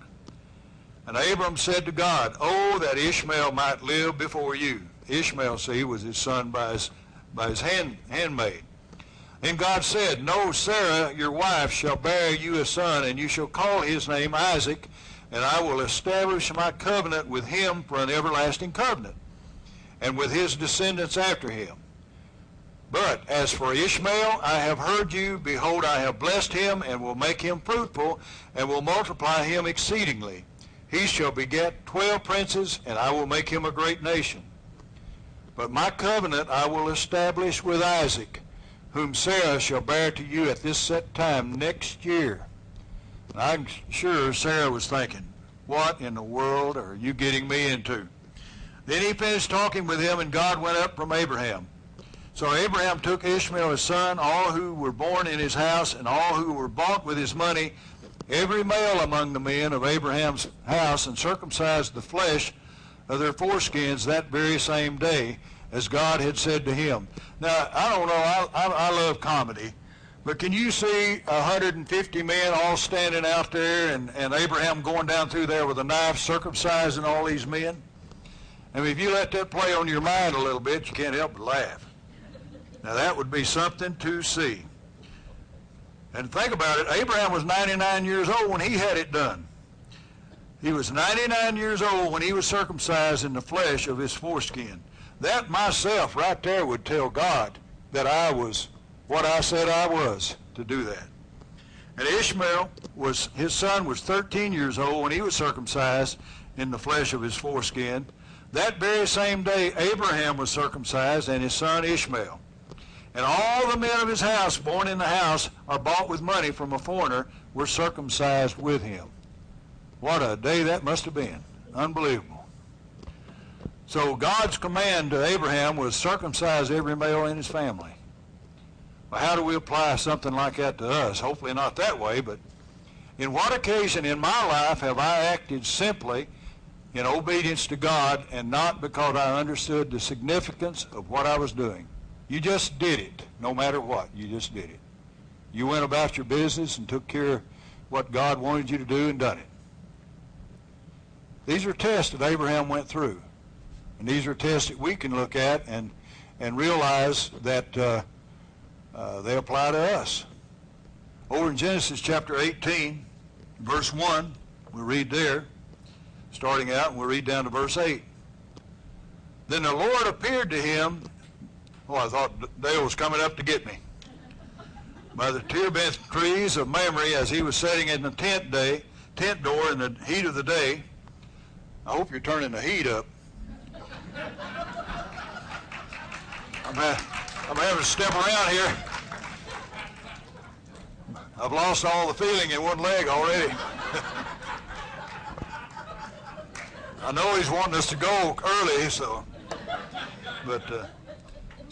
And Abram said to God, Oh, that Ishmael might live before you. Ishmael, see, was his son by his, by his hand, handmaid. And God said, No, Sarah, your wife, shall bear you a son, and you shall call his name Isaac, and I will establish my covenant with him for an everlasting covenant, and with his descendants after him. But as for Ishmael, I have heard you. Behold, I have blessed him, and will make him fruitful, and will multiply him exceedingly. He shall beget twelve princes, and I will make him a great nation. But my covenant I will establish with Isaac, whom Sarah shall bear to you at this set time next year. And I'm sure Sarah was thinking, what in the world are you getting me into? Then he finished talking with him, and God went up from Abraham. So Abraham took Ishmael his son, all who were born in his house, and all who were bought with his money, every male among the men of Abraham's house and circumcised the flesh of their foreskins that very same day, as God had said to him. Now, I don't know, I, I, I love comedy, but can you see 150 men all standing out there and, and Abraham going down through there with a knife circumcising all these men? I mean, if you let that play on your mind a little bit, you can't help but laugh. Now, that would be something to see. And think about it, Abraham was 99 years old when he had it done. He was 99 years old when he was circumcised in the flesh of his foreskin. That myself right there would tell God that I was what I said I was to do that. And Ishmael was his son was 13 years old when he was circumcised in the flesh of his foreskin. That very same day Abraham was circumcised and his son Ishmael. And all the men of his house born in the house are bought with money from a foreigner were circumcised with him. What a day that must have been. Unbelievable. So God's command to Abraham was circumcise every male in his family. Well, how do we apply something like that to us? Hopefully not that way, but in what occasion in my life have I acted simply in obedience to God and not because I understood the significance of what I was doing? You just did it, no matter what. You just did it. You went about your business and took care of what God wanted you to do and done it. These are tests that Abraham went through. And these are tests that we can look at and, and realize that uh, uh, they apply to us. Over in Genesis chapter 18, verse 1, we read there, starting out, and we read down to verse 8. Then the Lord appeared to him Oh, I thought Dale was coming up to get me. By the terebinth trees of Mamre as he was sitting in the tent day, tent door in the heat of the day. I hope you're turning the heat up. I'm, ha- I'm having to step around here. I've lost all the feeling in one leg already. I know he's wanting us to go early, so, but. Uh,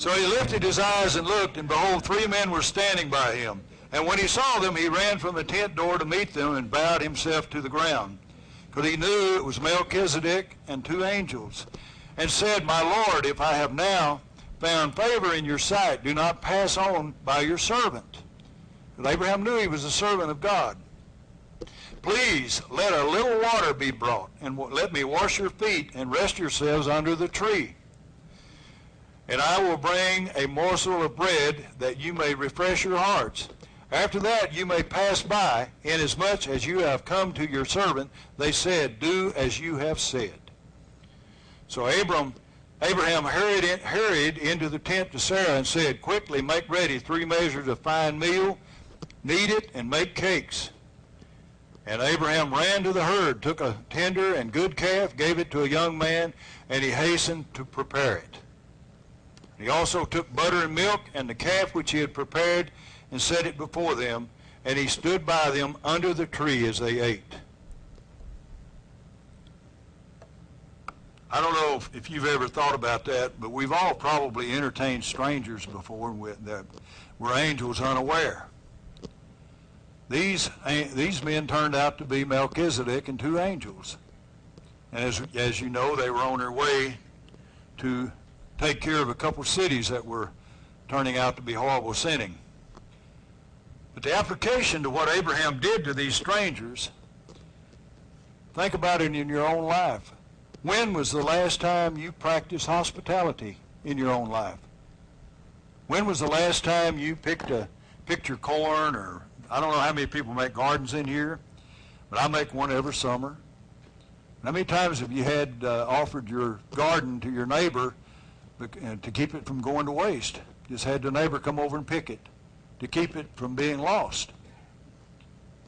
so he lifted his eyes and looked, and behold, three men were standing by him. And when he saw them, he ran from the tent door to meet them and bowed himself to the ground. Because he knew it was Melchizedek and two angels. And said, My Lord, if I have now found favor in your sight, do not pass on by your servant. Because Abraham knew he was a servant of God. Please let a little water be brought, and let me wash your feet, and rest yourselves under the tree and I will bring a morsel of bread that you may refresh your hearts. After that you may pass by, inasmuch as you have come to your servant. They said, Do as you have said. So Abram Abraham hurried, in, hurried into the tent to Sarah and said, Quickly make ready three measures of fine meal, knead it, and make cakes. And Abraham ran to the herd, took a tender and good calf, gave it to a young man, and he hastened to prepare it. He also took butter and milk and the calf which he had prepared and set it before them, and he stood by them under the tree as they ate. I don't know if, if you've ever thought about that, but we've all probably entertained strangers before that were angels unaware. These, these men turned out to be Melchizedek and two angels. And as, as you know, they were on their way to take care of a couple cities that were turning out to be horrible sinning. But the application to what Abraham did to these strangers, think about it in your own life. When was the last time you practiced hospitality in your own life? When was the last time you picked a picked your corn or I don't know how many people make gardens in here, but I make one every summer. How many times have you had uh, offered your garden to your neighbor uh, to keep it from going to waste? Just had the neighbor come over and pick it to keep it from being lost.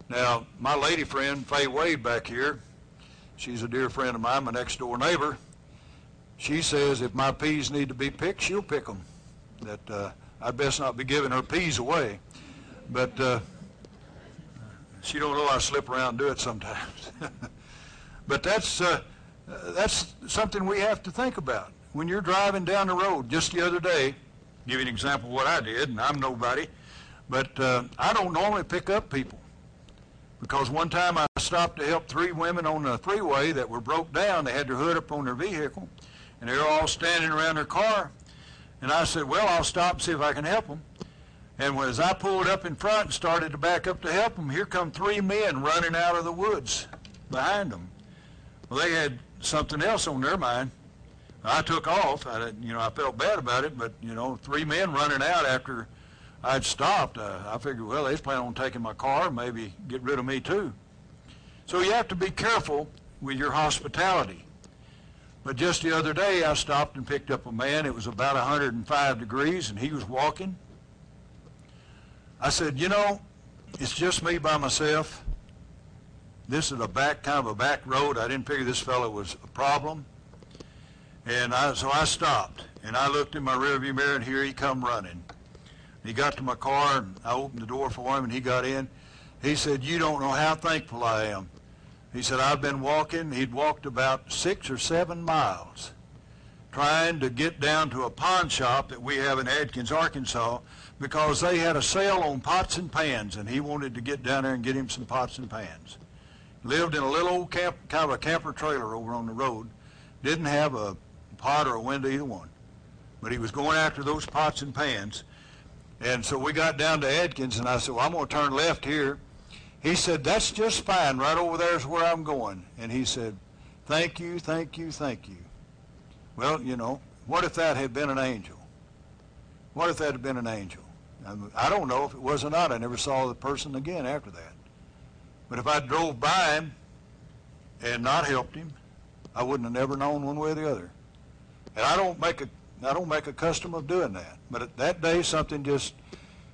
Now, my lady friend, Faye Wade back here, She's a dear friend of mine, my next door neighbor. She says if my peas need to be picked, she'll pick them. That uh, I'd best not be giving her peas away. But uh, she don't know I slip around and do it sometimes. but that's uh, that's something we have to think about. When you're driving down the road, just the other day, give you an example of what I did, and I'm nobody, but uh, I don't normally pick up people because one time I stopped to help three women on the freeway that were broke down. They had their hood up on their vehicle, and they were all standing around their car. And I said, well, I'll stop and see if I can help them. And as I pulled up in front and started to back up to help them, here come three men running out of the woods behind them. Well, they had something else on their mind. I took off. I, you know, I felt bad about it, but you know, three men running out after I'd stopped. Uh, I figured, well, they's plan on taking my car, maybe get rid of me too. So you have to be careful with your hospitality. But just the other day, I stopped and picked up a man. It was about 105 degrees, and he was walking. I said, you know, it's just me by myself. This is a back, kind of a back road. I didn't figure this fellow was a problem. And I, so I stopped, and I looked in my rearview mirror, and here he come running. He got to my car, and I opened the door for him, and he got in. He said, you don't know how thankful I am. He said, I've been walking. He'd walked about six or seven miles trying to get down to a pawn shop that we have in Atkins, Arkansas, because they had a sale on pots and pans, and he wanted to get down there and get him some pots and pans. Lived in a little old camp, kind of a camper trailer over on the road. Didn't have a pot or a window, either one. But he was going after those pots and pans. And so we got down to Atkins, and I said, well, I'm going to turn left here. He said, that's just fine. Right over there is where I'm going. And he said, thank you, thank you, thank you. Well, you know, what if that had been an angel? What if that had been an angel? I don't know if it was or not. I never saw the person again after that. But if I drove by him and not helped him, I wouldn't have never known one way or the other. And I don't make a I don't make a custom of doing that. But that day, something just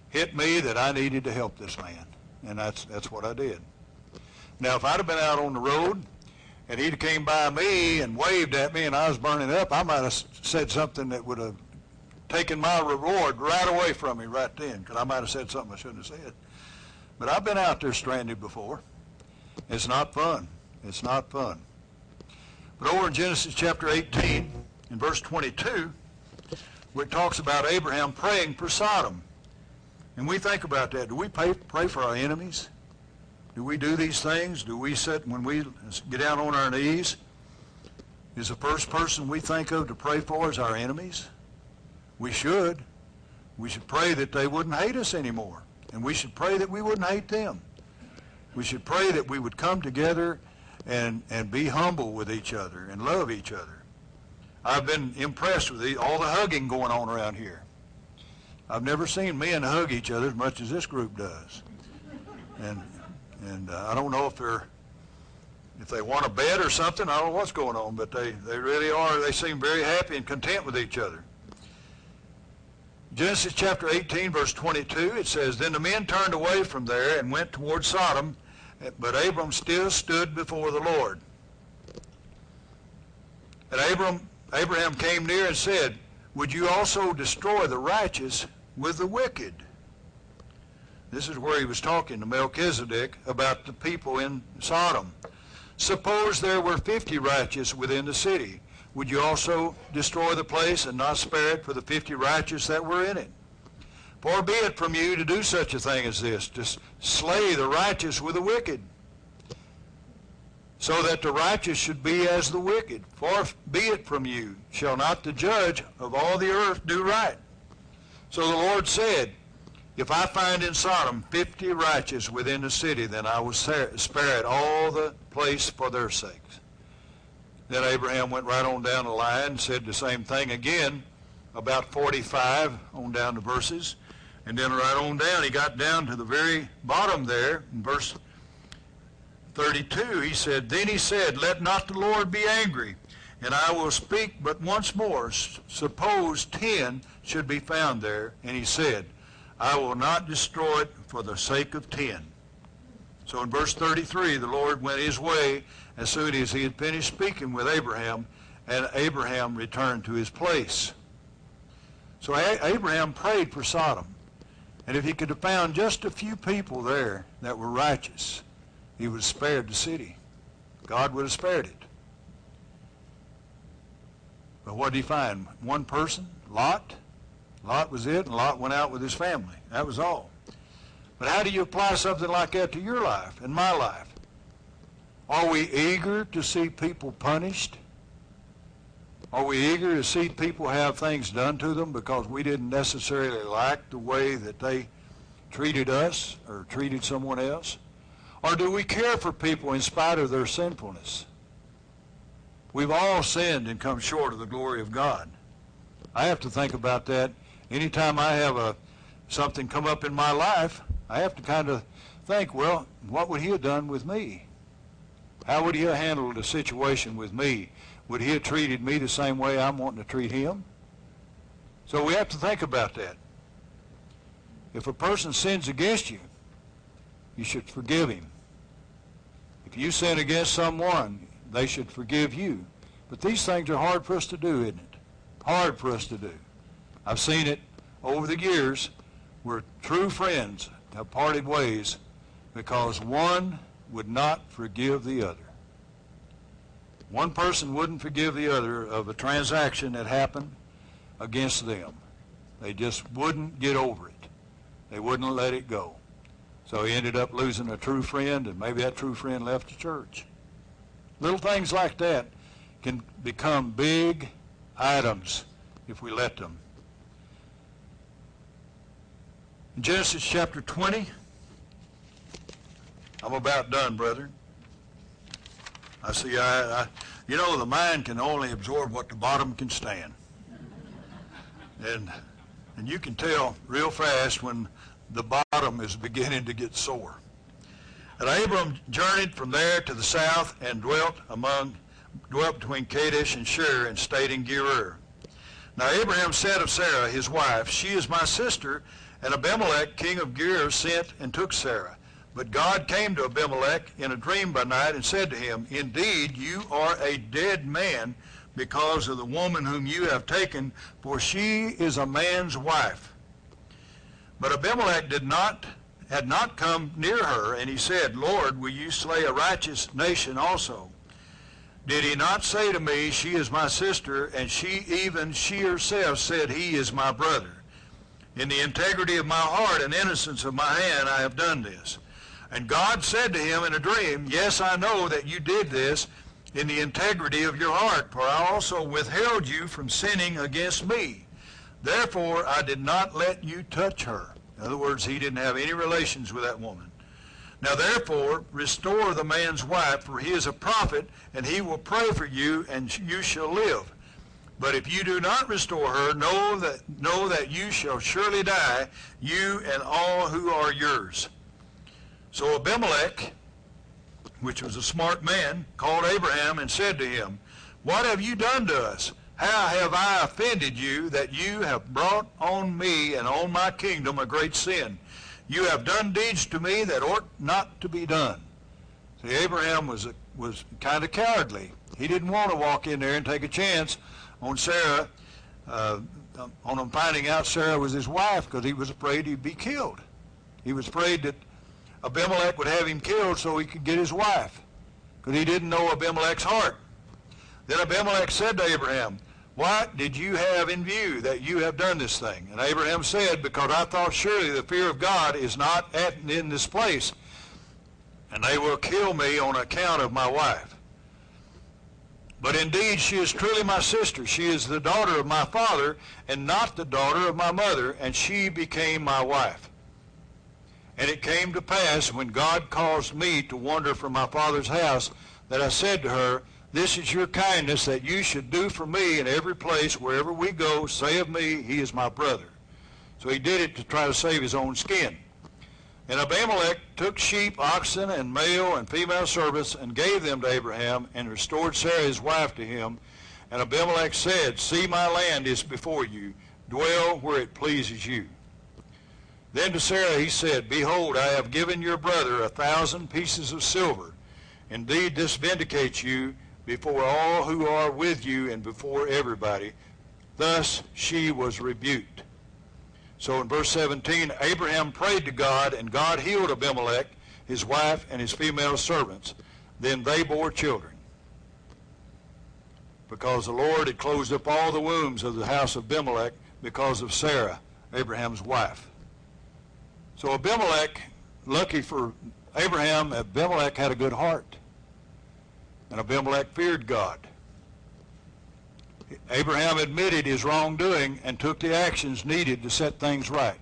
hit me that I needed to help this man, and that's that's what I did. Now, if I'd have been out on the road and he'd have came by me and waved at me and I was burning up, I might have said something that would have taken my reward right away from me right then, because I might have said something I shouldn't have said. But I've been out there stranded before. It's not fun. It's not fun. But over in Genesis chapter 18, in verse 22, where it talks about Abraham praying for Sodom. And we think about that. Do we pray, pray for our enemies? Do we do these things? Do we sit when we get down on our knees? Is the first person we think of to pray for is our enemies? We should. We should pray that they wouldn't hate us anymore. And we should pray that we wouldn't hate them. We should pray that we would come together and, and be humble with each other and love each other. I've been impressed with the, all the hugging going on around here. I've never seen men hug each other as much as this group does. And and uh, I don't know if they're if they want a bed or something, I don't know what's going on, but they, they really are. They seem very happy and content with each other. Genesis chapter 18, verse 22, it says, Then the men turned away from there and went toward Sodom, but Abram still stood before the Lord. And Abram, Abraham came near and said, Would you also destroy the righteous with the wicked? This is where he was talking to Melchizedek about the people in Sodom. Suppose there were 50 righteous within the city. Would you also destroy the place and not spare it for the 50 righteous that were in it? Far be it from you to do such a thing as this, to slay the righteous with the wicked, so that the righteous should be as the wicked. Far be it from you, shall not the judge of all the earth do right? So the Lord said, if I find in Sodom fifty righteous within the city, then I will spare it all the place for their sakes. Then Abraham went right on down the line and said the same thing again, about 45 on down the verses. And then right on down, he got down to the very bottom there in verse 32. He said, Then he said, Let not the Lord be angry, and I will speak but once more. Suppose ten should be found there. And he said, I will not destroy it for the sake of ten. So in verse 33, the Lord went his way as soon as he had finished speaking with Abraham, and Abraham returned to his place. So Abraham prayed for Sodom. And if he could have found just a few people there that were righteous, he would have spared the city. God would have spared it. But what did he find? One person? Lot? Lot was it, and Lot went out with his family. That was all. But how do you apply something like that to your life and my life? Are we eager to see people punished? Are we eager to see people have things done to them because we didn't necessarily like the way that they treated us or treated someone else? Or do we care for people in spite of their sinfulness? We've all sinned and come short of the glory of God. I have to think about that anytime I have a something come up in my life, I have to kind of think, well, what would he have done with me? How would he have handled the situation with me? Would he have treated me the same way I'm wanting to treat him? So we have to think about that. If a person sins against you, you should forgive him. If you sin against someone, they should forgive you. But these things are hard for us to do, isn't it? Hard for us to do. I've seen it over the years where true friends have parted ways because one would not forgive the other. One person wouldn't forgive the other of a transaction that happened against them. They just wouldn't get over it. They wouldn't let it go. So he ended up losing a true friend, and maybe that true friend left the church. Little things like that can become big items if we let them. In Genesis chapter 20, I'm about done, brethren. I see, I, I, you know, the mind can only absorb what the bottom can stand. And, and you can tell real fast when the bottom is beginning to get sore. And Abram journeyed from there to the south and dwelt among, dwelt between Kadesh and Shur and stayed in Gerar. Now Abraham said of Sarah, his wife, She is my sister, and Abimelech, king of Gerar, sent and took Sarah. But God came to Abimelech in a dream by night and said to him, Indeed, you are a dead man because of the woman whom you have taken, for she is a man's wife. But Abimelech did not had not come near her, and he said, Lord, will you slay a righteous nation also? Did he not say to me, She is my sister, and she even she herself said, He is my brother? In the integrity of my heart and innocence of my hand, I have done this. And God said to him in a dream, Yes, I know that you did this in the integrity of your heart, for I also withheld you from sinning against me. Therefore, I did not let you touch her. In other words, he didn't have any relations with that woman. Now, therefore, restore the man's wife, for he is a prophet, and he will pray for you, and you shall live. But if you do not restore her, know that, know that you shall surely die, you and all who are yours. So Abimelech which was a smart man, called Abraham and said to him, What have you done to us? How have I offended you that you have brought on me and on my kingdom a great sin? You have done deeds to me that ought not to be done. See, Abraham was was kind of cowardly. He didn't want to walk in there and take a chance on Sarah, uh, on him finding out Sarah was his wife because he was afraid he'd be killed. He was afraid that Abimelech would have him killed so he could get his wife because he didn't know Abimelech's heart. Then Abimelech said to Abraham, What did you have in view that you have done this thing? And Abraham said, Because I thought surely the fear of God is not at, in this place, and they will kill me on account of my wife. But indeed she is truly my sister. She is the daughter of my father and not the daughter of my mother, and she became my wife. And it came to pass when God caused me to wander from my father's house that I said to her, This is your kindness that you should do for me in every place wherever we go. Say of me, he is my brother. So he did it to try to save his own skin. And Abimelech took sheep, oxen, and male and female servants, and gave them to Abraham, and restored Sarah his wife to him. And Abimelech said, See, my land is before you. Dwell where it pleases you. Then to Sarah he said, Behold, I have given your brother a thousand pieces of silver. Indeed, this vindicates you before all who are with you and before everybody. Thus she was rebuked. So in verse 17, Abraham prayed to God, and God healed Abimelech, his wife, and his female servants. Then they bore children. Because the Lord had closed up all the wombs of the house of Abimelech because of Sarah, Abraham's wife. So Abimelech, lucky for Abraham, Abimelech had a good heart. And Abimelech feared God. Abraham admitted his wrongdoing and took the actions needed to set things right.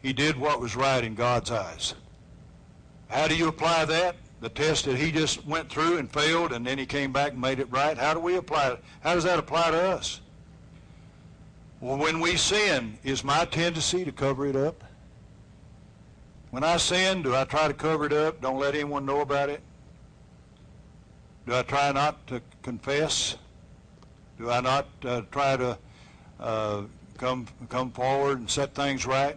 He did what was right in God's eyes. How do you apply that? The test that he just went through and failed and then he came back and made it right. How do we apply it? How does that apply to us? Well, when we sin, is my tendency to cover it up? When I sin, do I try to cover it up? Don't let anyone know about it? Do I try not to confess? Do I not uh, try to uh, come come forward and set things right?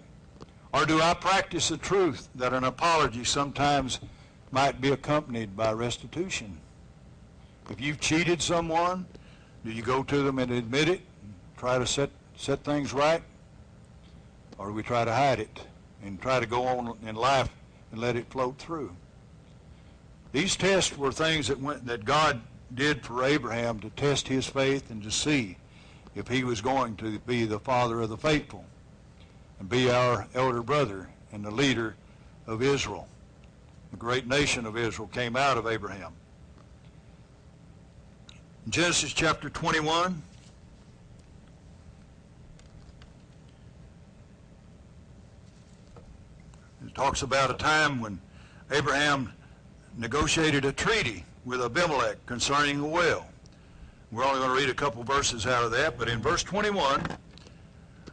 Or do I practice the truth that an apology sometimes might be accompanied by restitution? If you've cheated someone, do you go to them and admit it, and try to set set things right, or do we try to hide it and try to go on in life and let it float through? These tests were things that went that God did for Abraham to test his faith and to see if he was going to be the father of the faithful and be our elder brother and the leader of Israel. The great nation of Israel came out of Abraham. In Genesis chapter 21, it talks about a time when Abraham negotiated a treaty with Abimelech concerning a well. We're only going to read a couple verses out of that, but in verse 21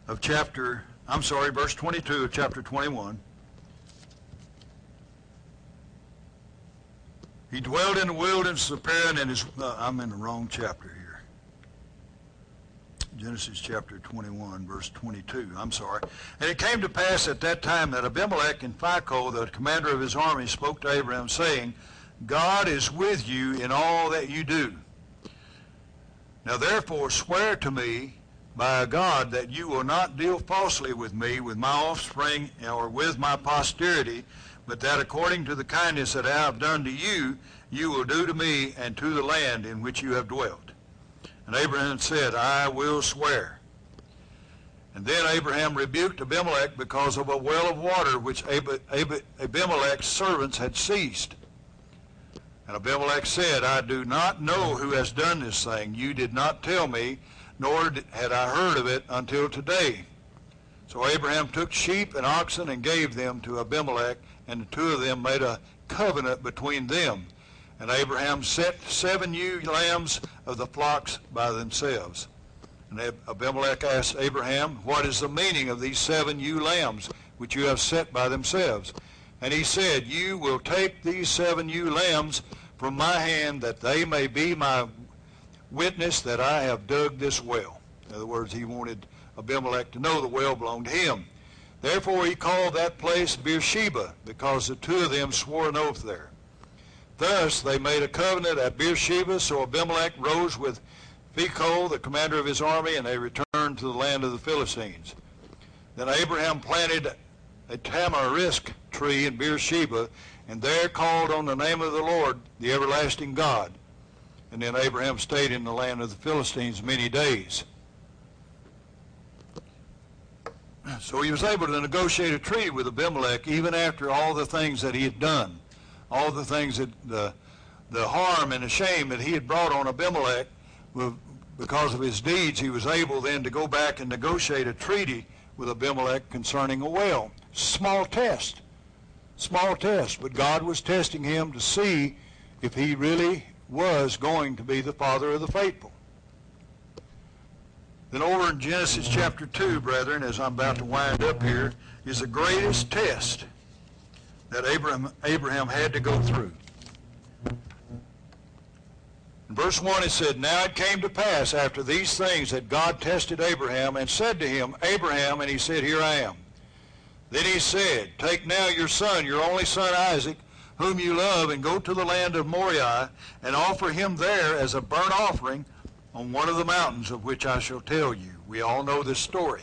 of chapter, I'm sorry, verse 22 of chapter 21, he dwelled in the wilderness of Paran and his, uh, I'm in the wrong chapter. Genesis chapter 21, verse 22. I'm sorry. And it came to pass at that time that Abimelech and Phicol, the commander of his army, spoke to Abraham, saying, God is with you in all that you do. Now therefore swear to me by God that you will not deal falsely with me, with my offspring, or with my posterity, but that according to the kindness that I have done to you, you will do to me and to the land in which you have dwelt. And Abraham said, I will swear. And then Abraham rebuked Abimelech because of a well of water which Abimelech's servants had seized. And Abimelech said, I do not know who has done this thing. You did not tell me, nor had I heard of it until today. So Abraham took sheep and oxen and gave them to Abimelech, and the two of them made a covenant between them. And Abraham set seven ewe lambs of the flocks by themselves. And Abimelech asked Abraham, What is the meaning of these seven ewe lambs which you have set by themselves? And he said, You will take these seven ewe lambs from my hand that they may be my witness that I have dug this well. In other words, he wanted Abimelech to know the well belonged to him. Therefore he called that place Beersheba, because the two of them swore an oath there. Thus they made a covenant at Beersheba, so Abimelech rose with Phicol, the commander of his army, and they returned to the land of the Philistines. Then Abraham planted a tamarisk tree in Beersheba, and there called on the name of the Lord, the everlasting God. And then Abraham stayed in the land of the Philistines many days. So he was able to negotiate a treaty with Abimelech even after all the things that he had done, all the things that the, the harm and the shame that he had brought on Abimelech because of his deeds. He was able then to go back and negotiate a treaty with Abimelech concerning a well. Small test. Small test. But God was testing him to see if he really was going to be the father of the faithful. Then over in Genesis chapter 2, brethren, as I'm about to wind up here, is the greatest test that Abraham, Abraham had to go through. In verse 1 it said, Now it came to pass after these things that God tested Abraham and said to him, Abraham, and he said, Here I am. Then he said, Take now your son, your only son Isaac, whom you love, and go to the land of Moriah, and offer him there as a burnt offering on one of the mountains of which I shall tell you. We all know this story.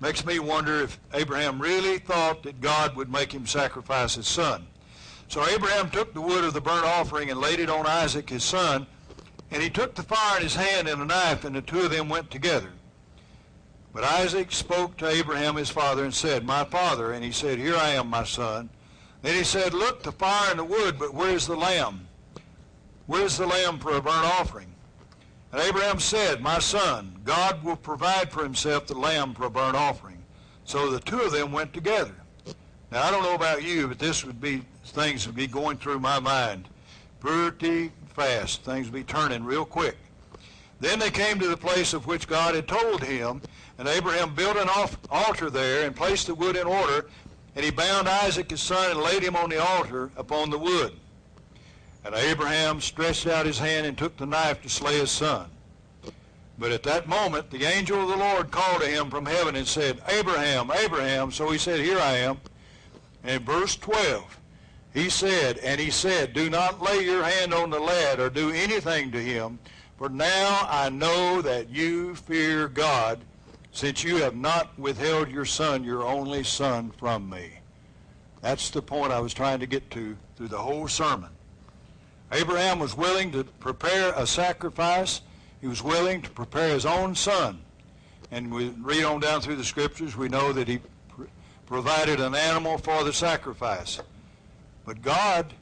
makes me wonder if Abraham really thought that God would make him sacrifice his son. So Abraham took the wood of the burnt offering and laid it on Isaac his son, and he took the fire in his hand and a knife, and the two of them went together. But Isaac spoke to Abraham his father and said, My father. And he said, Here I am, my son. Then he said, Look, the fire and the wood, but where is the lamb? Where's the lamb for a burnt offering? And Abraham said, My son, God will provide for himself the lamb for a burnt offering. So the two of them went together. Now, I don't know about you, but this would be, things would be going through my mind pretty fast. Things would be turning real quick. Then they came to the place of which God had told him, and Abraham built an altar there and placed the wood in order, and he bound Isaac his son and laid him on the altar upon the wood. And Abraham stretched out his hand and took the knife to slay his son. But at that moment, the angel of the Lord called to him from heaven and said, Abraham, Abraham. So he said, Here I am. And verse 12, he said, And he said, Do not lay your hand on the lad or do anything to him, for now I know that you fear God, since you have not withheld your son, your only son, from me. That's the point I was trying to get to through the whole sermon. Abraham was willing to prepare a sacrifice. He was willing to prepare his own son. And we read on down through the scriptures, we know that he pr- provided an animal for the sacrifice. But God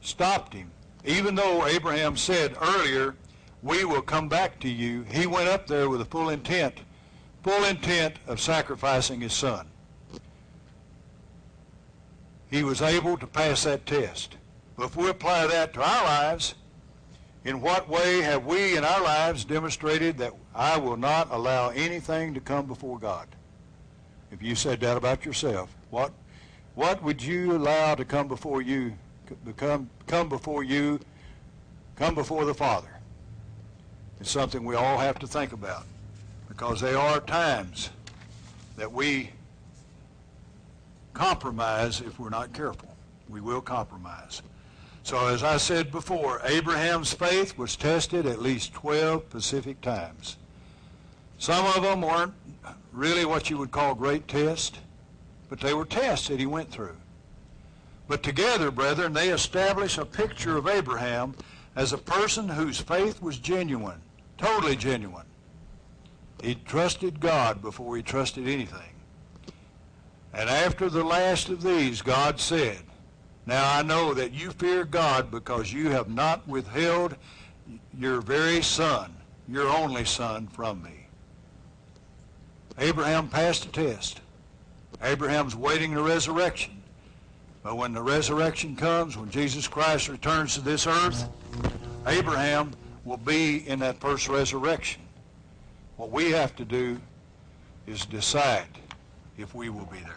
stopped him. Even though Abraham said earlier, we will come back to you, he went up there with a full intent, full intent of sacrificing his son. He was able to pass that test. If we apply that to our lives, in what way have we in our lives demonstrated that I will not allow anything to come before God? If you said that about yourself, what what would you allow to come before you become come before you come before the Father? It's something we all have to think about because there are times that we compromise if we're not careful. We will compromise. So as I said before, Abraham's faith was tested at least 12 specific times. Some of them weren't really what you would call great tests, but they were tests that he went through. But together, brethren, they establish a picture of Abraham as a person whose faith was genuine, totally genuine. He trusted God before he trusted anything. And after the last of these, God said, Now I know that you fear God because you have not withheld your very son, your only son, from me. Abraham passed the test. Abraham's waiting the resurrection. But when the resurrection comes, when Jesus Christ returns to this earth, Abraham will be in that first resurrection. What we have to do is decide if we will be there.